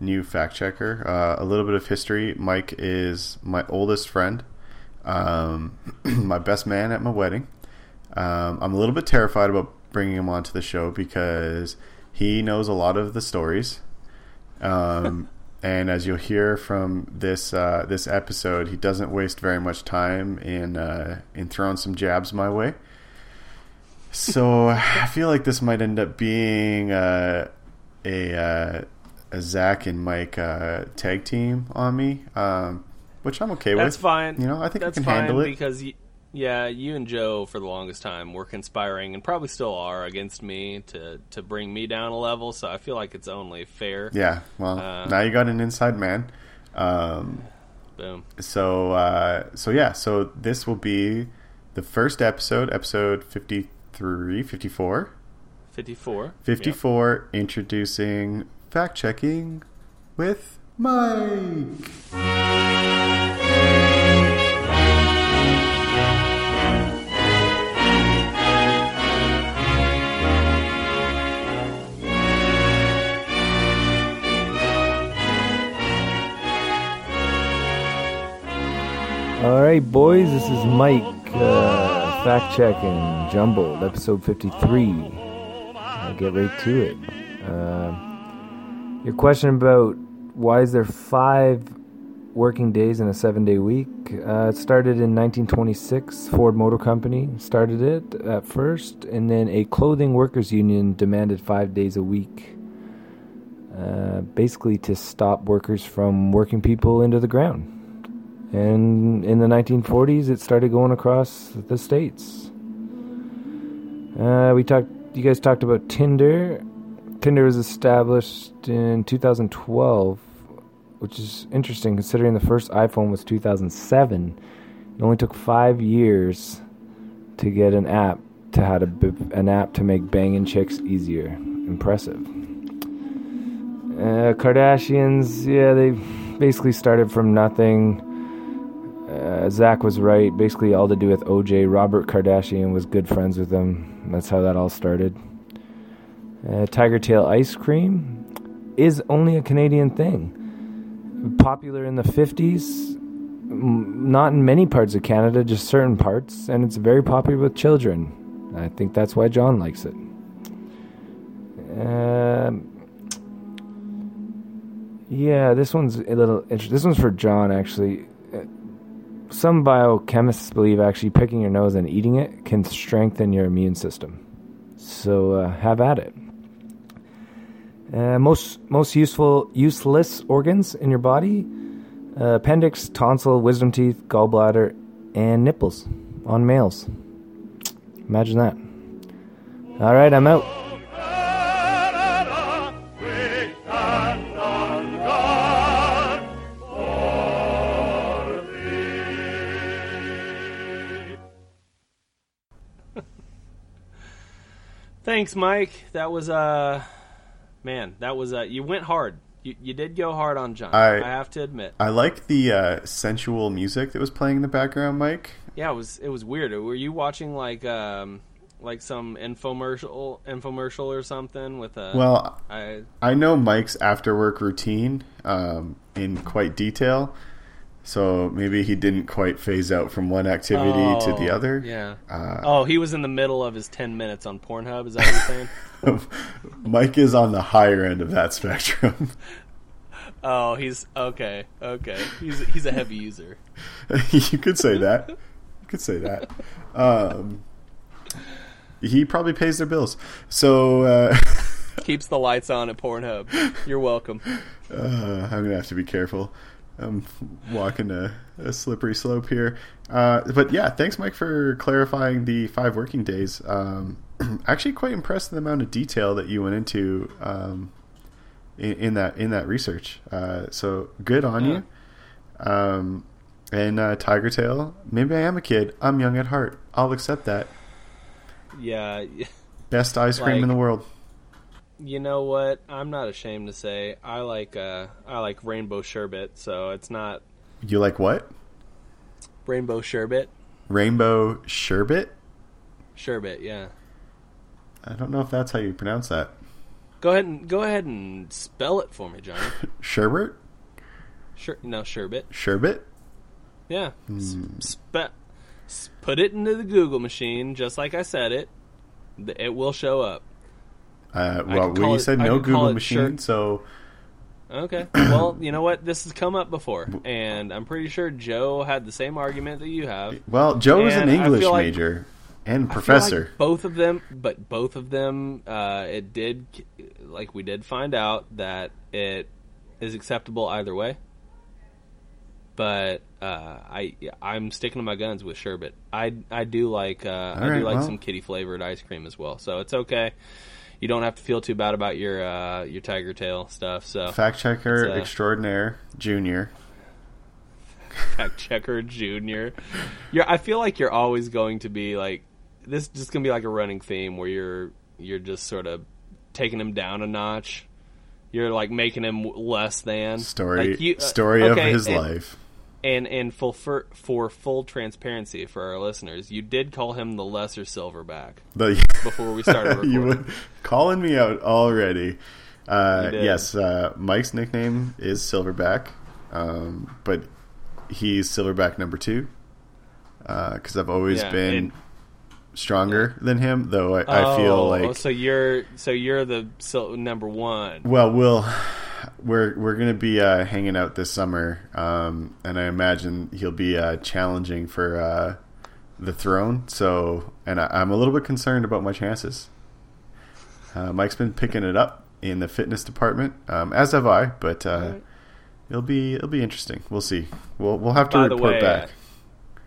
new fact checker. Uh, a little bit of history Mike is my oldest friend, um, [CLEARS THROAT] my best man at my wedding. Um, I'm a little bit terrified about bringing him onto the show because he knows a lot of the stories. Um, [LAUGHS] and as you'll hear from this uh, this episode, he doesn't waste very much time in uh, in throwing some jabs my way. so [LAUGHS] I feel like this might end up being uh, a uh, a Zach and Mike uh, tag team on me, um, which I'm okay That's with. That's fine. You know, I think That's I can fine handle it. because y- yeah, you and Joe for the longest time were conspiring and probably still are against me to to bring me down a level. So I feel like it's only fair. Yeah, well, Uh, now you got an inside man. Um, Boom. so uh, so yeah, so this will be the first episode, episode 53, 54. Fifty four. 54 introducing fact checking with Mike. All right, boys, this is Mike, uh, fact checking, jumbled, episode 53. I'll get right to it. Uh, your question about why is there five working days in a seven day week? Uh, it started in 1926. Ford Motor Company started it at first, and then a clothing workers union demanded five days a week. Uh, basically, to stop workers from working people into the ground. And in the 1940s, it started going across the states. Uh, we talked. You guys talked about Tinder. Tinder was established in 2012, which is interesting considering the first iPhone was 2007. It only took five years to get an app to how to an app to make banging chicks easier. Impressive. Uh, Kardashians, yeah, they basically started from nothing. Uh, Zach was right. Basically, all to do with OJ. Robert Kardashian was good friends with him. That's how that all started. Uh, Tiger Tail ice cream is only a Canadian thing. Popular in the 50s, m- not in many parts of Canada, just certain parts, and it's very popular with children. I think that's why John likes it. Um, yeah, this one's a little interesting. This one's for John, actually some biochemists believe actually picking your nose and eating it can strengthen your immune system. So uh, have at it. Uh, most most useful useless organs in your body: uh, appendix, tonsil, wisdom teeth, gallbladder, and nipples on males. Imagine that. All right, I'm out. Thanks, Mike. That was uh, man, that was uh, you went hard. You you did go hard on John. I- I have to admit. I like the uh, sensual music that was playing in the background, Mike. Yeah, it was it was weird. Were you watching like um like some infomercial infomercial or something with a Well, I I know Mike's after work routine um, in quite detail, so maybe he didn't quite phase out from one activity to the Oh, other. Yeah. Uh, oh, he was in the middle of his ten minutes on Pornhub. Is that what you're saying? [LAUGHS] Mike is on the higher end of that spectrum. [LAUGHS] oh, he's okay. Okay, he's he's a heavy user. [LAUGHS] you could say that. You could say that. Um, he probably pays their bills. So uh, Keeps the lights on at Pornhub. You're welcome. uh, I'm gonna have to be careful. I'm walking a, a slippery slope here. Uh, but yeah, thanks, Mike, for clarifying the five working days. Um, [CLEARS THROAT] actually, quite impressed with the amount of detail that you went into um, in, in that in that research. Uh, so good on Yeah. you. Um, and uh, Tiger Tail, maybe I am a kid. I'm young at heart. I'll accept that. Yeah. [LAUGHS] Best ice cream Like- in the world. You know what? I'm not ashamed to say I like uh I like rainbow sherbet. So it's not You like what? rainbow sherbet. Rainbow sherbet? Sherbet, yeah. I don't know if that's how you pronounce that. Go ahead and go ahead and spell it for me, Johnny. [LAUGHS] Sherbet? Sure, no sherbet. Sherbet? Yeah. S- spe- put it into the Google machine, just like I said it. It will show up. Uh, well, we call it- said no Google machine, shirt. so Okay. [CLEARS THROAT] Well, you know what? This has come up before, and I'm pretty sure Joe had the same argument that you have. well, Joe was an English like- major. and Professor. like both of them, but both of them, uh, it did, like we did find out that it is acceptable either way. But uh, I I'm sticking to my guns with sherbet. I I do like uh, I right, do like well. some kitty flavored ice cream as well. So it's okay. You don't have to feel too bad about your uh, your tiger tail stuff. So Fact checker uh, extraordinaire, Junior. fact checker junior. You're, I feel like you're always going to be like this. Is just gonna be like a running theme where you're you're just sort of taking him down a notch. You're like making him less than Story Like, you- uh, story okay, of his and, life. And and full for, for full transparency for our listeners, you did call him the lesser silverback The, [LAUGHS] before we started [LAUGHS] recording. you were calling me out already. Uh, yes, uh, Mike's nickname is Silverback, um, but he's Silverback number two because I've always Yeah, been and- stronger than him. Though I, I feel Oh, like so you're so you're the sil- number one. Well, we'll we're we're gonna be uh, hanging out this summer, um, and I imagine he'll be uh, challenging for uh, the throne. So, and I, I'm a little bit concerned about my chances. Uh, Mike's been picking it up in the fitness department, um, as have I. But uh, Alright. it'll be it'll be interesting. We'll see. We'll we'll have to By report way, back.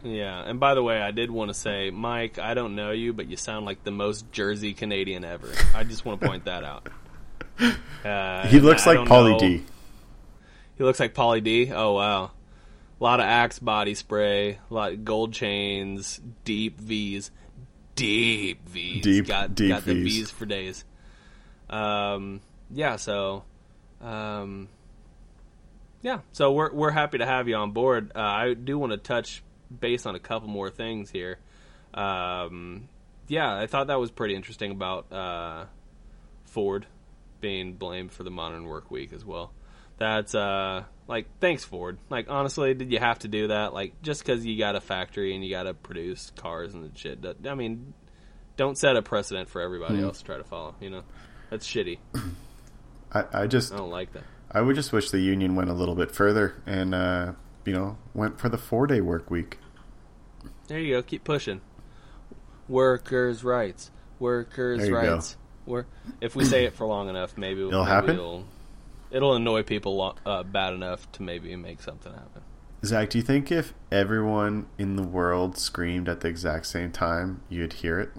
Yeah, and by the way, I did want to say, Mike, I don't know you, but you sound like the most Jersey Canadian ever. I just want to point that out. [LAUGHS] Uh, He looks I like Pauly know- D. He looks like Pauly D. Oh wow, a lot of Axe body spray, a lot of gold chains, deep V's, deep V's. Deep- got deep got the Vs. V's for days. Um, yeah, so, um, yeah, so we're we're happy to have you on board. Uh, I do want to touch base on a couple more things here. Um, yeah, I thought that was pretty interesting about uh, Ford being blamed for the modern work week as well. That's uh like thanks Ford. Like honestly, did you have to do that? Like just because you got a factory and you got to produce cars and shit. I mean, don't set a precedent for everybody else to try to follow. You know, that's shitty. I, I just I don't like that. I would just wish the union went a little bit further and uh, you know went for the four day work week. There you go. Keep pushing. Workers' rights. Workers' rights. go. We're, if we say it for long enough, maybe It'll maybe happen? It'll, it'll annoy people lo- uh, bad enough to maybe make something happen. Zach, do you think if everyone in the world screamed at the exact same time, you'd hear it?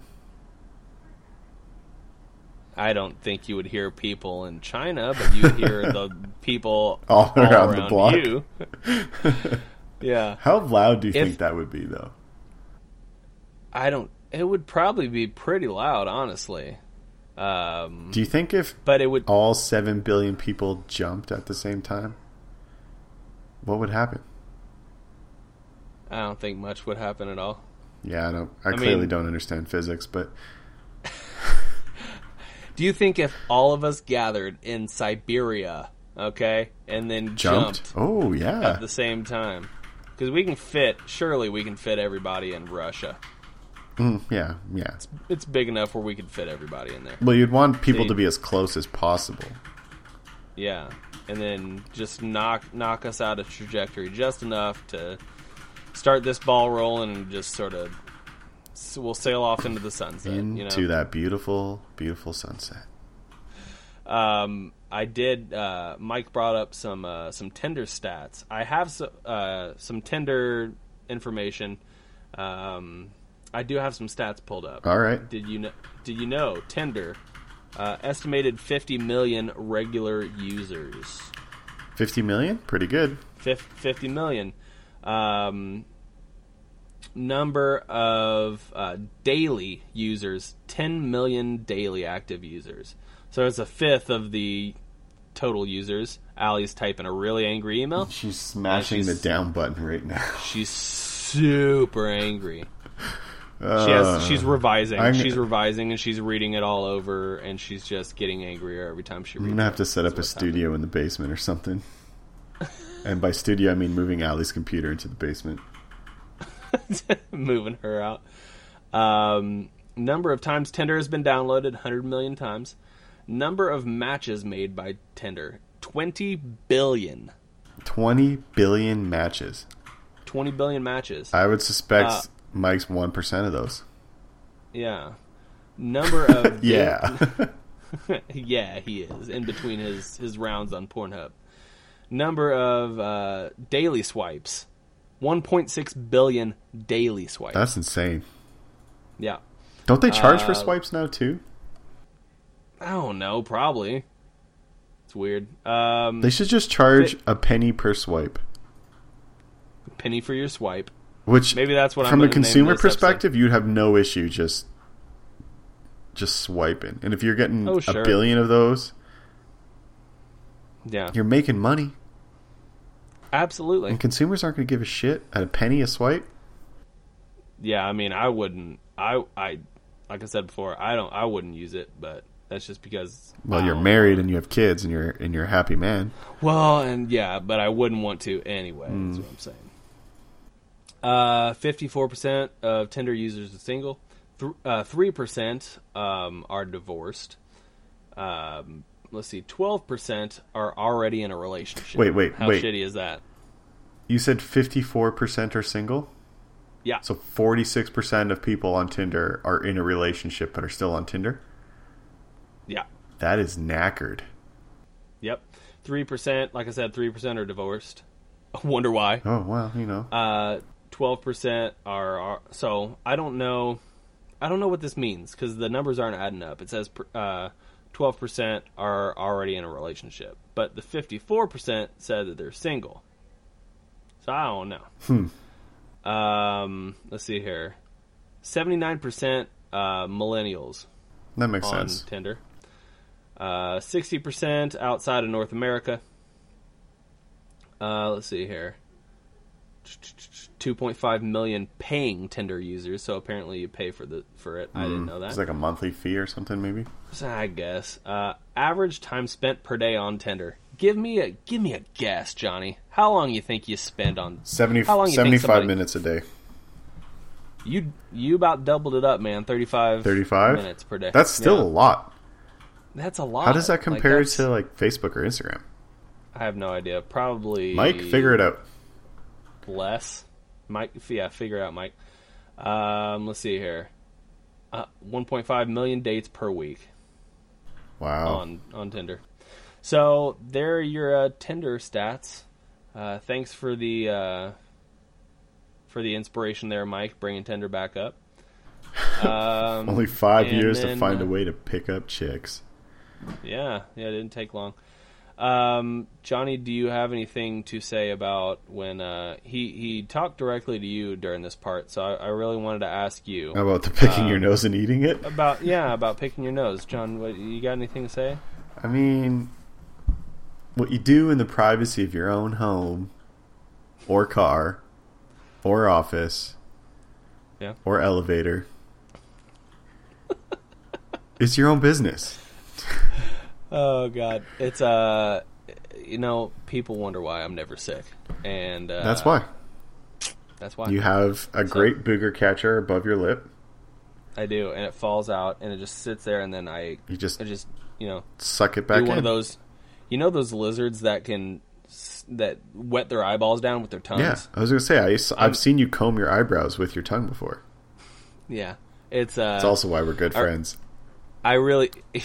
I don't think you would hear people in China, but you'd hear the [LAUGHS] people All around the block. you. [LAUGHS] yeah, How loud do you If- think that would be, though? I don't. It would probably be pretty loud, honestly. Um, Do you think if but it would. all seven billion people jumped at the same time, what would happen? I don't think much would happen at all. Yeah, I don't. I, I clearly mean- don't understand physics, but [LAUGHS] Do you think if all of us gathered in Siberia, okay, and then jumped. jumped Oh yeah, at the same time, because we can fit, surely we can fit everybody in Russia. Mm, yeah, yeah. It's big enough where we could fit everybody in there. Well, you'd want people to be as close as possible. Yeah, and then just knock knock us out of trajectory just enough to start this ball rolling and just sort of so we'll sail off into the sunset. Into you know, that beautiful, beautiful sunset. um, I did. Uh, Mike brought up some uh, some Tinder stats. I have so, uh, some Tinder information. Um, I do have some stats pulled up. All right. Did you know? Did you know Tinder uh, estimated 50 million regular users? Fifty million, pretty good. 50 million. Um, number of uh, daily users 10 million daily active users. So it's a fifth of the total users. Allie's typing a really angry email. She's smashing she's- the down button right now. She's super angry. She Uh, has, she's revising. I'm- she's revising and she's reading it all over and she's just getting angrier every time she reads. I'm gonna have it. to set up a That's what's happening. studio in the basement or something. and by studio, I mean moving Allie's computer into the basement. [LAUGHS] moving her out. Um, number of times Tinder has been downloaded 100 million times. Number of matches made by Tinder 20 billion. Twenty billion matches. 20 billion matches. I would suspect Uh, Mike's one percent of those. Yeah. Number of [LAUGHS] Yeah. [LAUGHS] yeah, he is in between his his rounds on Pornhub. Number of uh, daily swipes, 1.6 billion daily swipes. That's insane. yeah. Don't they charge for Uh, swipes now too? I don't know. Probably. It's weird. Um, They should just charge a penny per swipe. penny for your swipe. Which Maybe that's what I'm from a gonna name consumer this episode. perspective, you'd have no issue just just swiping. And if you're getting Oh, a billion of those, Yeah. you're making money. Absolutely. And consumers aren't going to give a shit at a penny a swipe. Yeah. I mean, I wouldn't. I I like I said before. I don't. I wouldn't use it, but that's just because. Well, I you're married and you have kids and you're and you're a happy man. Well, and yeah, but I wouldn't want to anyway. That's hmm. what I'm saying. Uh, fifty-four percent of Tinder users are single. Th- uh, Three percent um, are divorced. Um, let's see, twelve percent are already in a relationship. Wait, wait, wait. How wait. shitty is that? You said 54% are single? Yeah. So 46% of people on Tinder are in a relationship but are still on Tinder? Yeah. That is knackered. Yep. Three percent, like I said, three percent are divorced. I [LAUGHS] wonder why. Oh, well, you know. Uh, twelve percent are, are. So I don't know. I don't know what this means because the numbers aren't adding up. It says uh, twelve percent are already in a relationship, but the fifty-four percent said that they're single. So I don't know. Hmm. Um, let's see here. Seventy-nine percent uh, millennials That makes on sense. Tinder. Uh, Sixty percent outside of North America. Uh, let's see here. 2.5 million paying Tinder users. So apparently you pay for the for it. I didn't know that. It's like a monthly fee or something, maybe. I guess. Uh, average time spent per day on Tinder. Give me a give me a guess, Johnny. How long you think you spend on 70, How long you 75 somebody- minutes a day. you? You about doubled it up, man. 35 35? minutes per day. That's still Yeah. a lot. that's a lot. How does that compare that's- to like Facebook or Instagram? I have no idea. Probably Mike, figure it out. Less. Mike, yeah, figure it out, Mike. Um, let's see here. Uh, 1.5 million dates per week Wow. on on Tinder. So there are your uh, Tinder stats. Uh, thanks for the uh, for the inspiration there, Mike, bringing Tinder back up. [LAUGHS] Um, Only five years to find uh, a way to pick up chicks. Yeah, yeah, it didn't take long. Um, Johnny, do you have anything to say about when uh, he he talked directly to you during this part? So I, I really wanted to ask you How about the picking your Um, nose and eating it? about yeah about picking your nose, John. What, you got anything to say? I mean, what you do in the privacy of your own home, or car, or office, Yeah. or elevator, [LAUGHS] it's your own business. Oh God, it's uh, you know, people wonder why I'm never sick, and uh, That's why That's why you have a great booger catcher above your lip. I do, and it falls out, and it just sits there, and then I, You just I just, you know, suck it back one in. of those. You know those lizards that can that wet their eyeballs down with their tongues. yeah, I was gonna say I, have I'm- seen you comb your eyebrows with your tongue before. Yeah. It's uh, It's also why we're good friends. I really, [LAUGHS]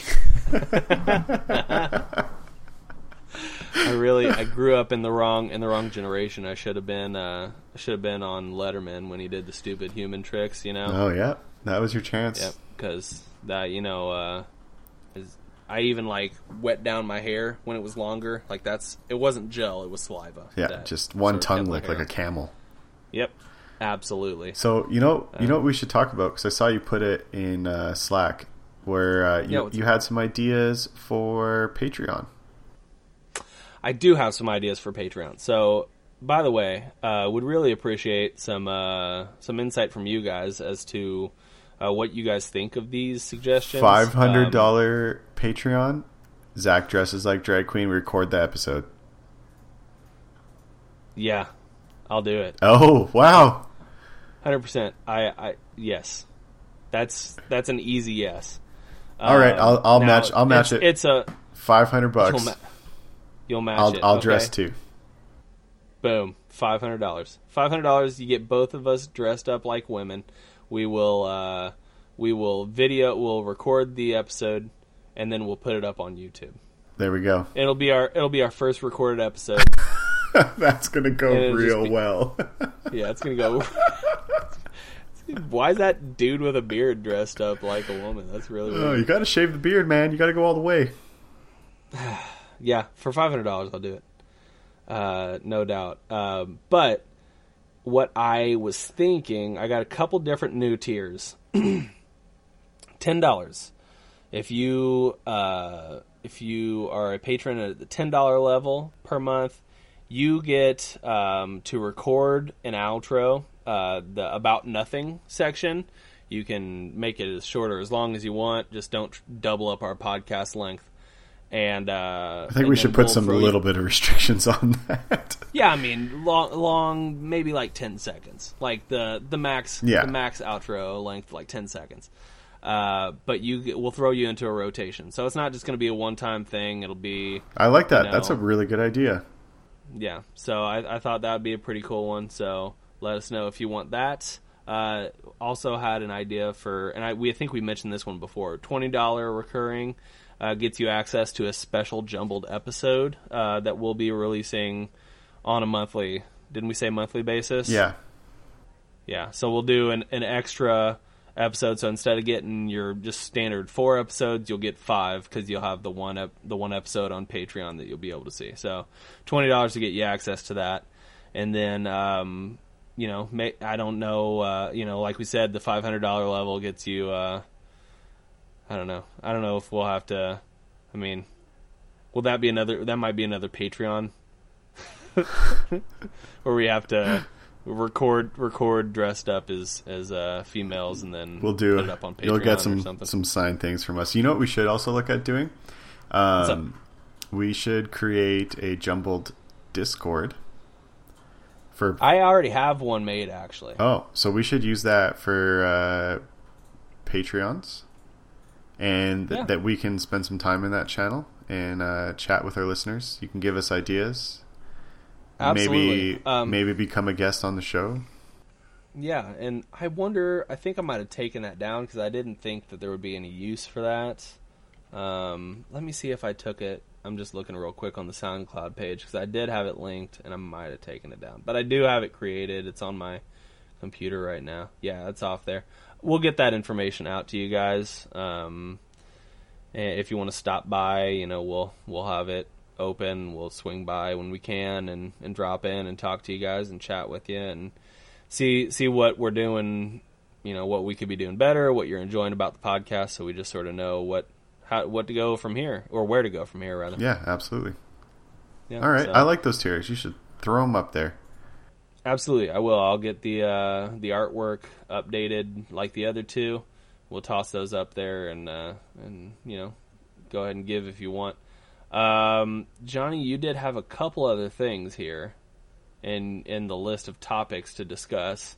I really, I grew up in the wrong in the wrong generation. I should have been, uh, I should have been on Letterman when he did the stupid human tricks. You know. Oh yeah, that was your chance. Yep, because that you know, uh, is, I even like wet down my hair when it was longer. Like that's it wasn't gel, it was saliva. Yeah, just one tongue lick like a camel. Yep, absolutely. So you know, you know Uh, what we should talk about because I saw you put it in uh, Slack where uh, you, what's you had some ideas for Patreon. I do have some ideas for Patreon. So, by the way, uh, would really appreciate some uh, some insight from you guys as to uh, what you guys think of these suggestions. Five hundred Um, Patreon. Zach dresses like drag queen. We record the episode. yeah, I'll do it. Oh wow! Hundred percent. I, I yes, that's that's an easy yes. All right, I'll- I'll now, match- I'll match it's, it. It's a Five hundred bucks. you'll, ma- you'll match I'll it. I'll okay? dress too. Boom, five hundred dollars. Five hundred dollars. You get both of us dressed up like women. We will uh, we will video, we'll record the episode, and then we'll put it up on YouTube. There we go. It'll be our it'll be our first recorded episode. [LAUGHS] That's gonna go And it'll just real be- well. [LAUGHS] yeah, it's gonna go. [LAUGHS] [LAUGHS] Why is that dude with a beard dressed up like a woman? That's really oh, you gotta shave the beard, man. You gotta go all the way. [SIGHS] Yeah, for five hundred dollars, I'll do it. Uh, no doubt. Um, but what I was thinking, I got a couple different new tiers. [CLEARS THROAT] ten dollars. If you uh, if you are a patron at the ten dollar level per month, you get um, to record an outro, uh, the about nothing section. You can make it as short or as long as you want. Just don't tr- double up our podcast length. And uh, I think we should put some little bit of restrictions on [LAUGHS] that. yeah, I mean, long, long, maybe like ten seconds, like the the max, Yeah. the max outro length, like ten seconds. Uh, but you we'll throw you into a rotation, so it's not just going to be a one time thing. It'll be I like that. No. That's a really good idea. yeah. So I, I thought that would be a pretty cool one. So let us know if you want that. Uh, also had an idea for, and I we I think we mentioned this one before. Twenty dollar recurring uh, gets you access to a special jumbled episode uh, that we'll be releasing on a monthly. Didn't we say monthly basis? Yeah. Yeah, so we'll do an, an extra episode. So instead of getting your just standard four episodes, you'll get five because you'll have the one ep- the one episode on Patreon that you'll be able to see. So twenty dollars to get you access to that, and then um, you know may, I don't know uh, you know like we said the five hundred dollar level gets you. Uh, I don't know. I don't know if we'll have to. I mean, will that be another? That might be another Patreon, [LAUGHS] where we have to record record dressed up as as uh, females and then We'll do. put it up on Patreon You'll get some some signed things from us. You know what we should also look at doing? Um, we should create a jumbled Discord for. I already have one made actually. Oh, so we should use that for uh, Patreons, and th- Yeah. that we can spend some time in that channel and uh, chat with our listeners. You can give us ideas. Absolutely. Maybe Um, maybe become a guest on the show. Yeah, and I wonder. I think I might have taken that down because I didn't think that there would be any use for that. Um, let me see if I took it. I'm just looking real quick on the SoundCloud page because I did have it linked and I might have taken it down, but I do have it created. It's on my computer right now. Yeah, it's off there. We'll get that information out to you guys. Um, if you want to stop by, you know, we'll we'll have it open. We'll swing by when we can and, and drop in and talk to you guys and chat with you and see see what we're doing. You know, what we could be doing better, what you're enjoying about the podcast, so we just sort of know what how what to go from here or where to go from here rather. Yeah, absolutely. Yeah, All right, so- I like those tiers. You should throw them up there. Absolutely, I will. I'll get the uh, the artwork updated like the other two. We'll toss those up there and uh, and you know go ahead and give if you want. Um, Johnny, you did have a couple other things here in in the list of topics to discuss.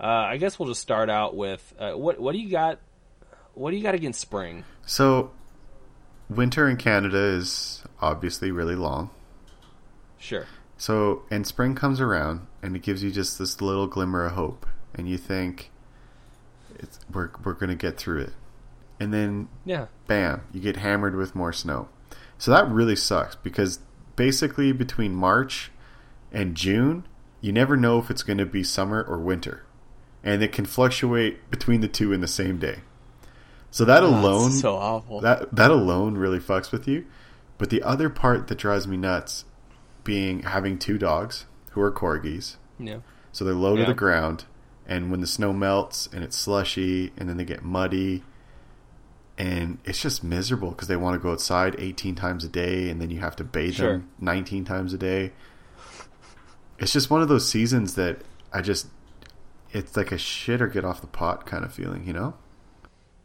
Uh, I guess we'll just start out with uh, what what do you got? What do you got against spring? So, winter in Canada is obviously really long. Sure. So, and spring comes around, and it gives you just this little glimmer of hope, and you think it's, we're we're gonna get through it, and then Yeah. bam, you get hammered with more snow. So that really sucks because basically between March and June, you never know if it's going to be summer or winter, and it can fluctuate between the two in the same day. So that Oh, alone, so awful. That that alone really fucks with you. But the other part that drives me nuts, being having two dogs who are corgis, yeah. so they're low to the ground, and when the snow melts and it's slushy, and then they get muddy, and it's just miserable because they want to go outside 18 times a day, and then you have to bathe Sure. them 19 times a day. It's just one of those seasons that I just, it's like a shit or get off the pot kind of feeling, you know?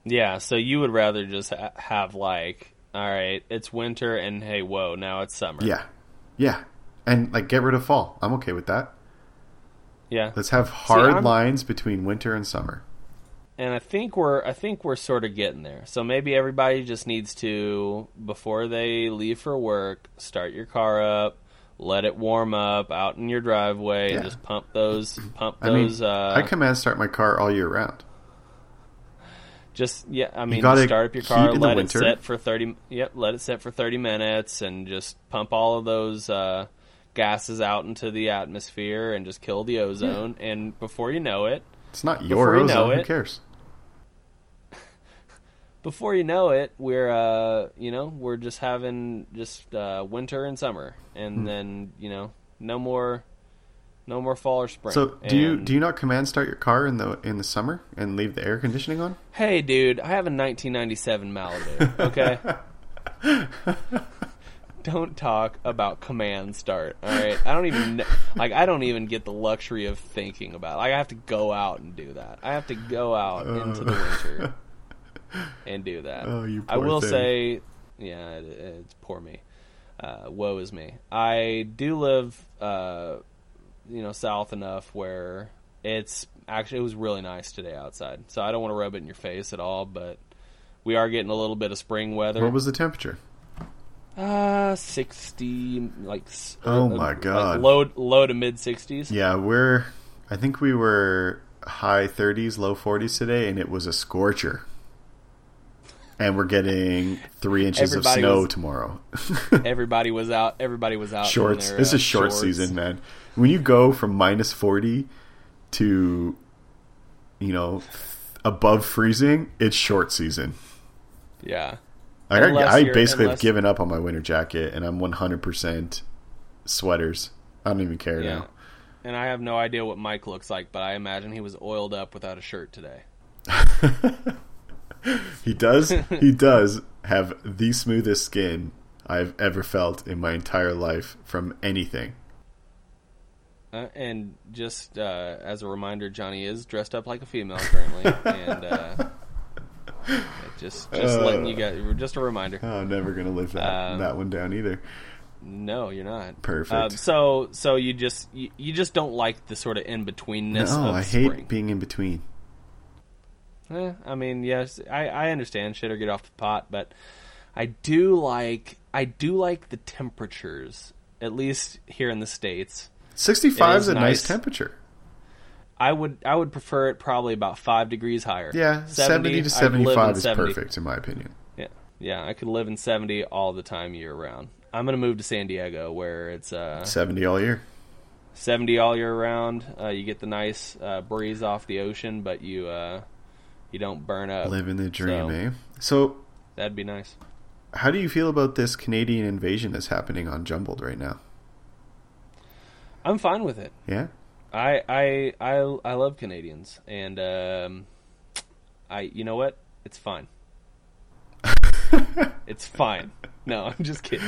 Yeah, so you would rather just ha- have like, all right, it's winter and hey, whoa, now it's summer. Yeah, yeah, and like get rid of fall. I'm okay with that. yeah. Let's have hard I'm- lines between winter and summer. And I think we're, I think we're sort of getting there. So maybe everybody just needs to, before they leave for work, start your car up, let it warm up out in your driveway, and Yeah. just pump those, pump I mean, those. uh, I command start my car all year round. Just yeah, I mean, start up your car, let it winter. sit for thirty. Yep, let it sit for thirty minutes, and just pump all of those uh, gases out into the atmosphere, and just kill the ozone. And before you know it, It's not your you know ozone. Who cares? [LAUGHS] before you know it, we're uh, you know we're just having just uh, winter and summer, and Hmm. then you know no more, no more fall or spring. So do you do you not command start your car in the in the summer and leave the air conditioning on? Hey, dude, I have a 1997 Malibu. Okay. [LAUGHS] don't talk about command start. All right. I don't even like. I don't even get the luxury of thinking about. It. Like I have to go out and do that. I have to go out into the winter [LAUGHS] and do that. Oh, you I will thing. say, yeah, it, it's poor me. Uh, woe is me. I do live, uh, you know, south enough where it's actually it was really nice today outside. So I don't want to rub it in your face at all, but we are getting a little bit of spring weather. What was the temperature? Uh, sixty, like s- Oh uh, my like God. low low to mid sixties. Yeah, we're. I think we were high 30s, low 40s today, and it was a scorcher. And we're getting three inches Everybody of snow was- tomorrow. [LAUGHS] Everybody was out. Everybody was out. shorts. their, this uh, is short shorts. season, man. When you go from minus 40 to, you know, above freezing, it's short season. Yeah, I, I basically have given up on my winter jacket, and I'm 100% sweaters. I don't even care yeah. now. And I have no idea what Mike looks like, but I imagine he was oiled up without a shirt today. [LAUGHS] He does. he does have the smoothest skin I've ever felt in my entire life from anything. Uh, and just uh, as a reminder, Johnny is dressed up like a female currently, [LAUGHS] and uh, just just Uh. letting you guys. Just a reminder. Oh, I'm never gonna live that Um, that one down either. No, you're not. Perfect. Um, so so you just you, you just don't like the sort of in betweenness. No, I hate being in between. Eh, I mean, yes, I, I understand shit or get off the pot, but I do like I do like the temperatures, at least here in the states. 65 It is a nice nice. temperature. I would I would prefer it probably about five degrees higher. Yeah, 70, to I could live in 75 is 70. perfect in my opinion. Yeah, yeah, I could live in seventy all the time year round. I'm gonna move to San Diego where it's uh, 70 all year. seventy all year round. Uh, you get the nice uh, breeze off the ocean, but you uh, you don't burn up. Living the dream, So- eh? So, That'd be nice. how do you feel about this Canadian invasion that's happening on Jumbled right now? I'm fine with it. Yeah? I I I I love Canadians, and um, I you know what? It's fine. [LAUGHS] it's fine. No, I'm just kidding.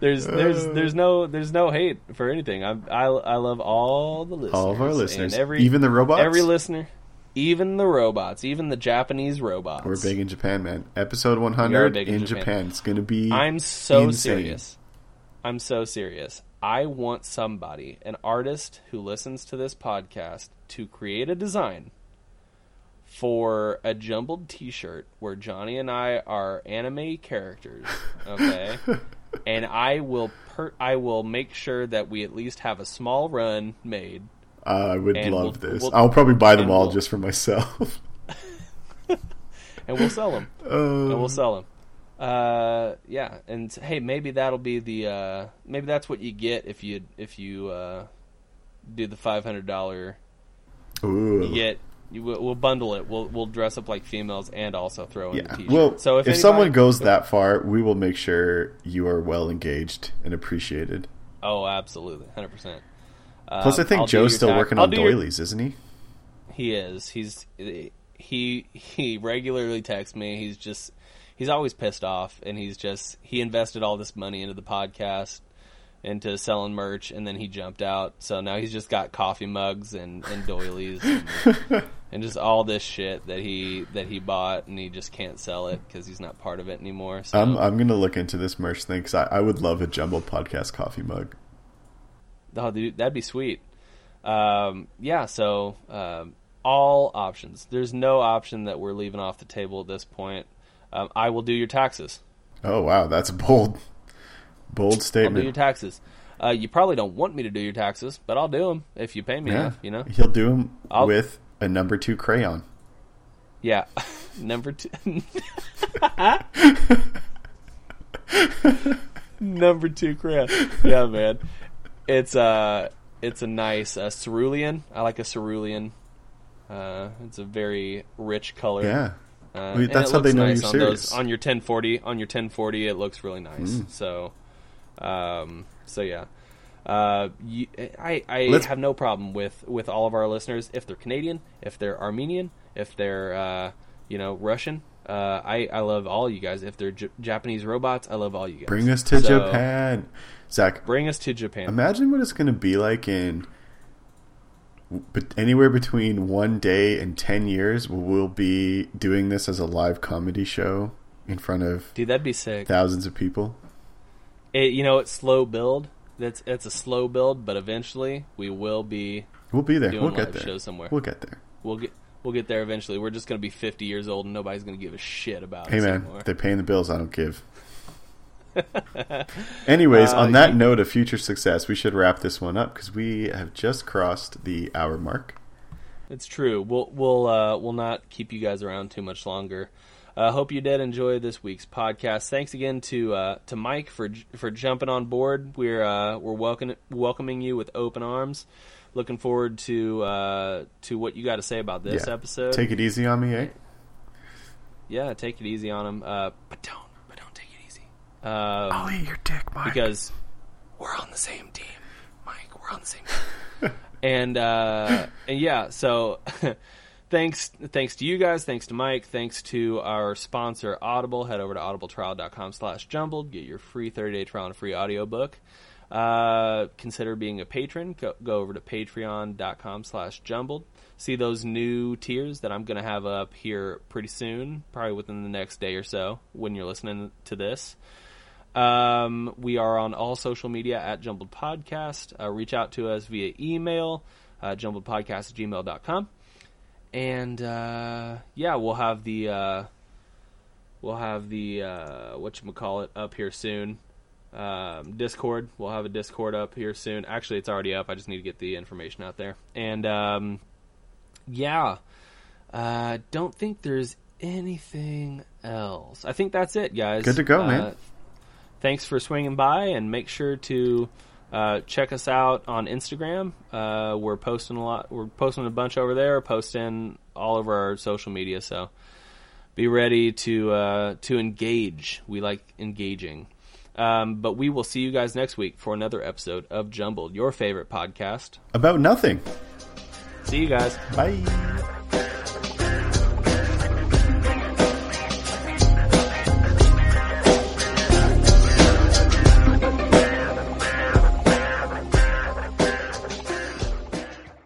There's there's there's no there's no hate for anything. I'm, I I love all the listeners, All of our and listeners. every Even the robots? every listener, even the robots, even the Japanese robots. We're big in Japan, man. Episode 100 big in in Japan. Japan. It's going to be. I'm so insane. serious. I'm so serious. I want somebody, an artist who listens to this podcast, to create a design for a jumbled T-shirt where Johnny and I are anime characters. [LAUGHS] Okay, and I will per- I will make sure that we at least have a small run made. Uh, I would And love we'll- this. we'll- I'll probably buy them all we'll- just for myself. [LAUGHS] [LAUGHS] and we'll sell them. Um, and we'll sell them. Uh, yeah, and hey, maybe that'll be the uh, maybe that's what you get if you if you uh, do the five hundred dollar. You get you we'll, bundle it. We'll we'll dress up like females and also throw in the Yeah. t-shirt. Well, so if, if, someone anybody- goes that far, we will make sure you are well engaged and appreciated. oh, absolutely, hundred percent. Um, Plus, I think Joe's still working on doilies, isn't he? He is. He's he he regularly texts me. He's just he's always pissed off, and he's just he invested all this money into the podcast, into selling merch, and then he jumped out. So now he's just got coffee mugs and and doilies and, [LAUGHS] and just all this shit that he that he bought, and he just can't sell it because he's not part of it anymore. So I'm I'm gonna look into this merch thing because I, I would love a jumbled podcast coffee mug. Oh, dude, that'd be sweet. Um, yeah, so um, all options. There's no option that we're leaving off the table at this point. Um, I will do your taxes. Oh wow, that's a bold, bold I'll do your statement. taxes. Uh, you probably don't want me to do your taxes, but I'll do them if you pay me Yeah, enough. You know? he'll do them I'll- with a number two crayon. Yeah. [LAUGHS] Number two. [LAUGHS] [LAUGHS] Number two crayon. Yeah, man. It's uh it's a nice uh, cerulean. I like a cerulean. Uh, it's a very rich color. Yeah. Uh, I mean, that's how they know nice you're on serious. on your 1040. On your 1040, it looks really nice. Mm. So, um, so yeah. Uh, you, I I Let's- have no problem with with all of our listeners if they're Canadian, if they're Armenian, if they're uh, you know Russian. Uh, I I love all you guys. If they're J- Japanese robots, I love all you guys. Bring us to So, Japan. Zach, Bring us to Japan. imagine what it's going to be like in but anywhere between one day and 10 years. We'll be doing this as a live comedy show in front of Dude, that'd be sick. thousands of people. It, you know, it's slow build. That's it's a slow build, but eventually we will be We'll be there. doing We'll live get there. shows somewhere. We'll get there. We'll get we'll get there eventually. We're just gonna be 50 years old and nobody's gonna give a shit about it. Hey man, anymore. they're paying the bills. I don't give. [LAUGHS] Anyways, Uh, on that you- note of future success, we should wrap this one up because we have just crossed the hour mark. It's true. We'll we'll uh, we'll not keep you guys around too much longer. I uh, hope you did enjoy this week's podcast. Thanks again to uh, to Mike for for jumping on board. We're uh, we're welcome, welcoming you with open arms. Looking forward to uh, to what you got to say about this Yeah. episode. Take it easy on me, eh? yeah, take it easy on him, uh, but don't but don't take Um, eat your dick, Mike. because we're on the same team, Mike. We're on the same team. [LAUGHS] and uh, and yeah, so [LAUGHS] thanks thanks to you guys, thanks to Mike, thanks to our sponsor Audible. Head over to audibletrial.com slash jumbled, get your free 30 day trial and free audiobook. Uh, consider being a patron. Go, go over to patreon.com slash jumbled. See those new tiers that I'm going to have up here pretty soon, probably within the next day or so when you're listening to this. Um, we are on all social media at Jumbled Podcast. Uh, reach out to us via email, uh, jumbledpodcast at gmail.com. And, uh, yeah, we'll have the, uh, we'll have the, uh, whatchamacallit up here soon. Um, Discord. We'll have a Discord up here soon. Actually, it's already up. I just need to get the information out there. And, um, yeah, uh, don't think there's anything else. I think that's it, guys. Good to go, Uh, man. Thanks for swinging by and make sure to uh, check us out on Instagram. Uh, we're posting a lot. We're posting a bunch over there. Posting all over our social media. So be ready to uh, to engage. We like engaging. Um, but we will see you guys next week for another episode of Jumbled, your favorite podcast. About nothing. See you guys. Bye.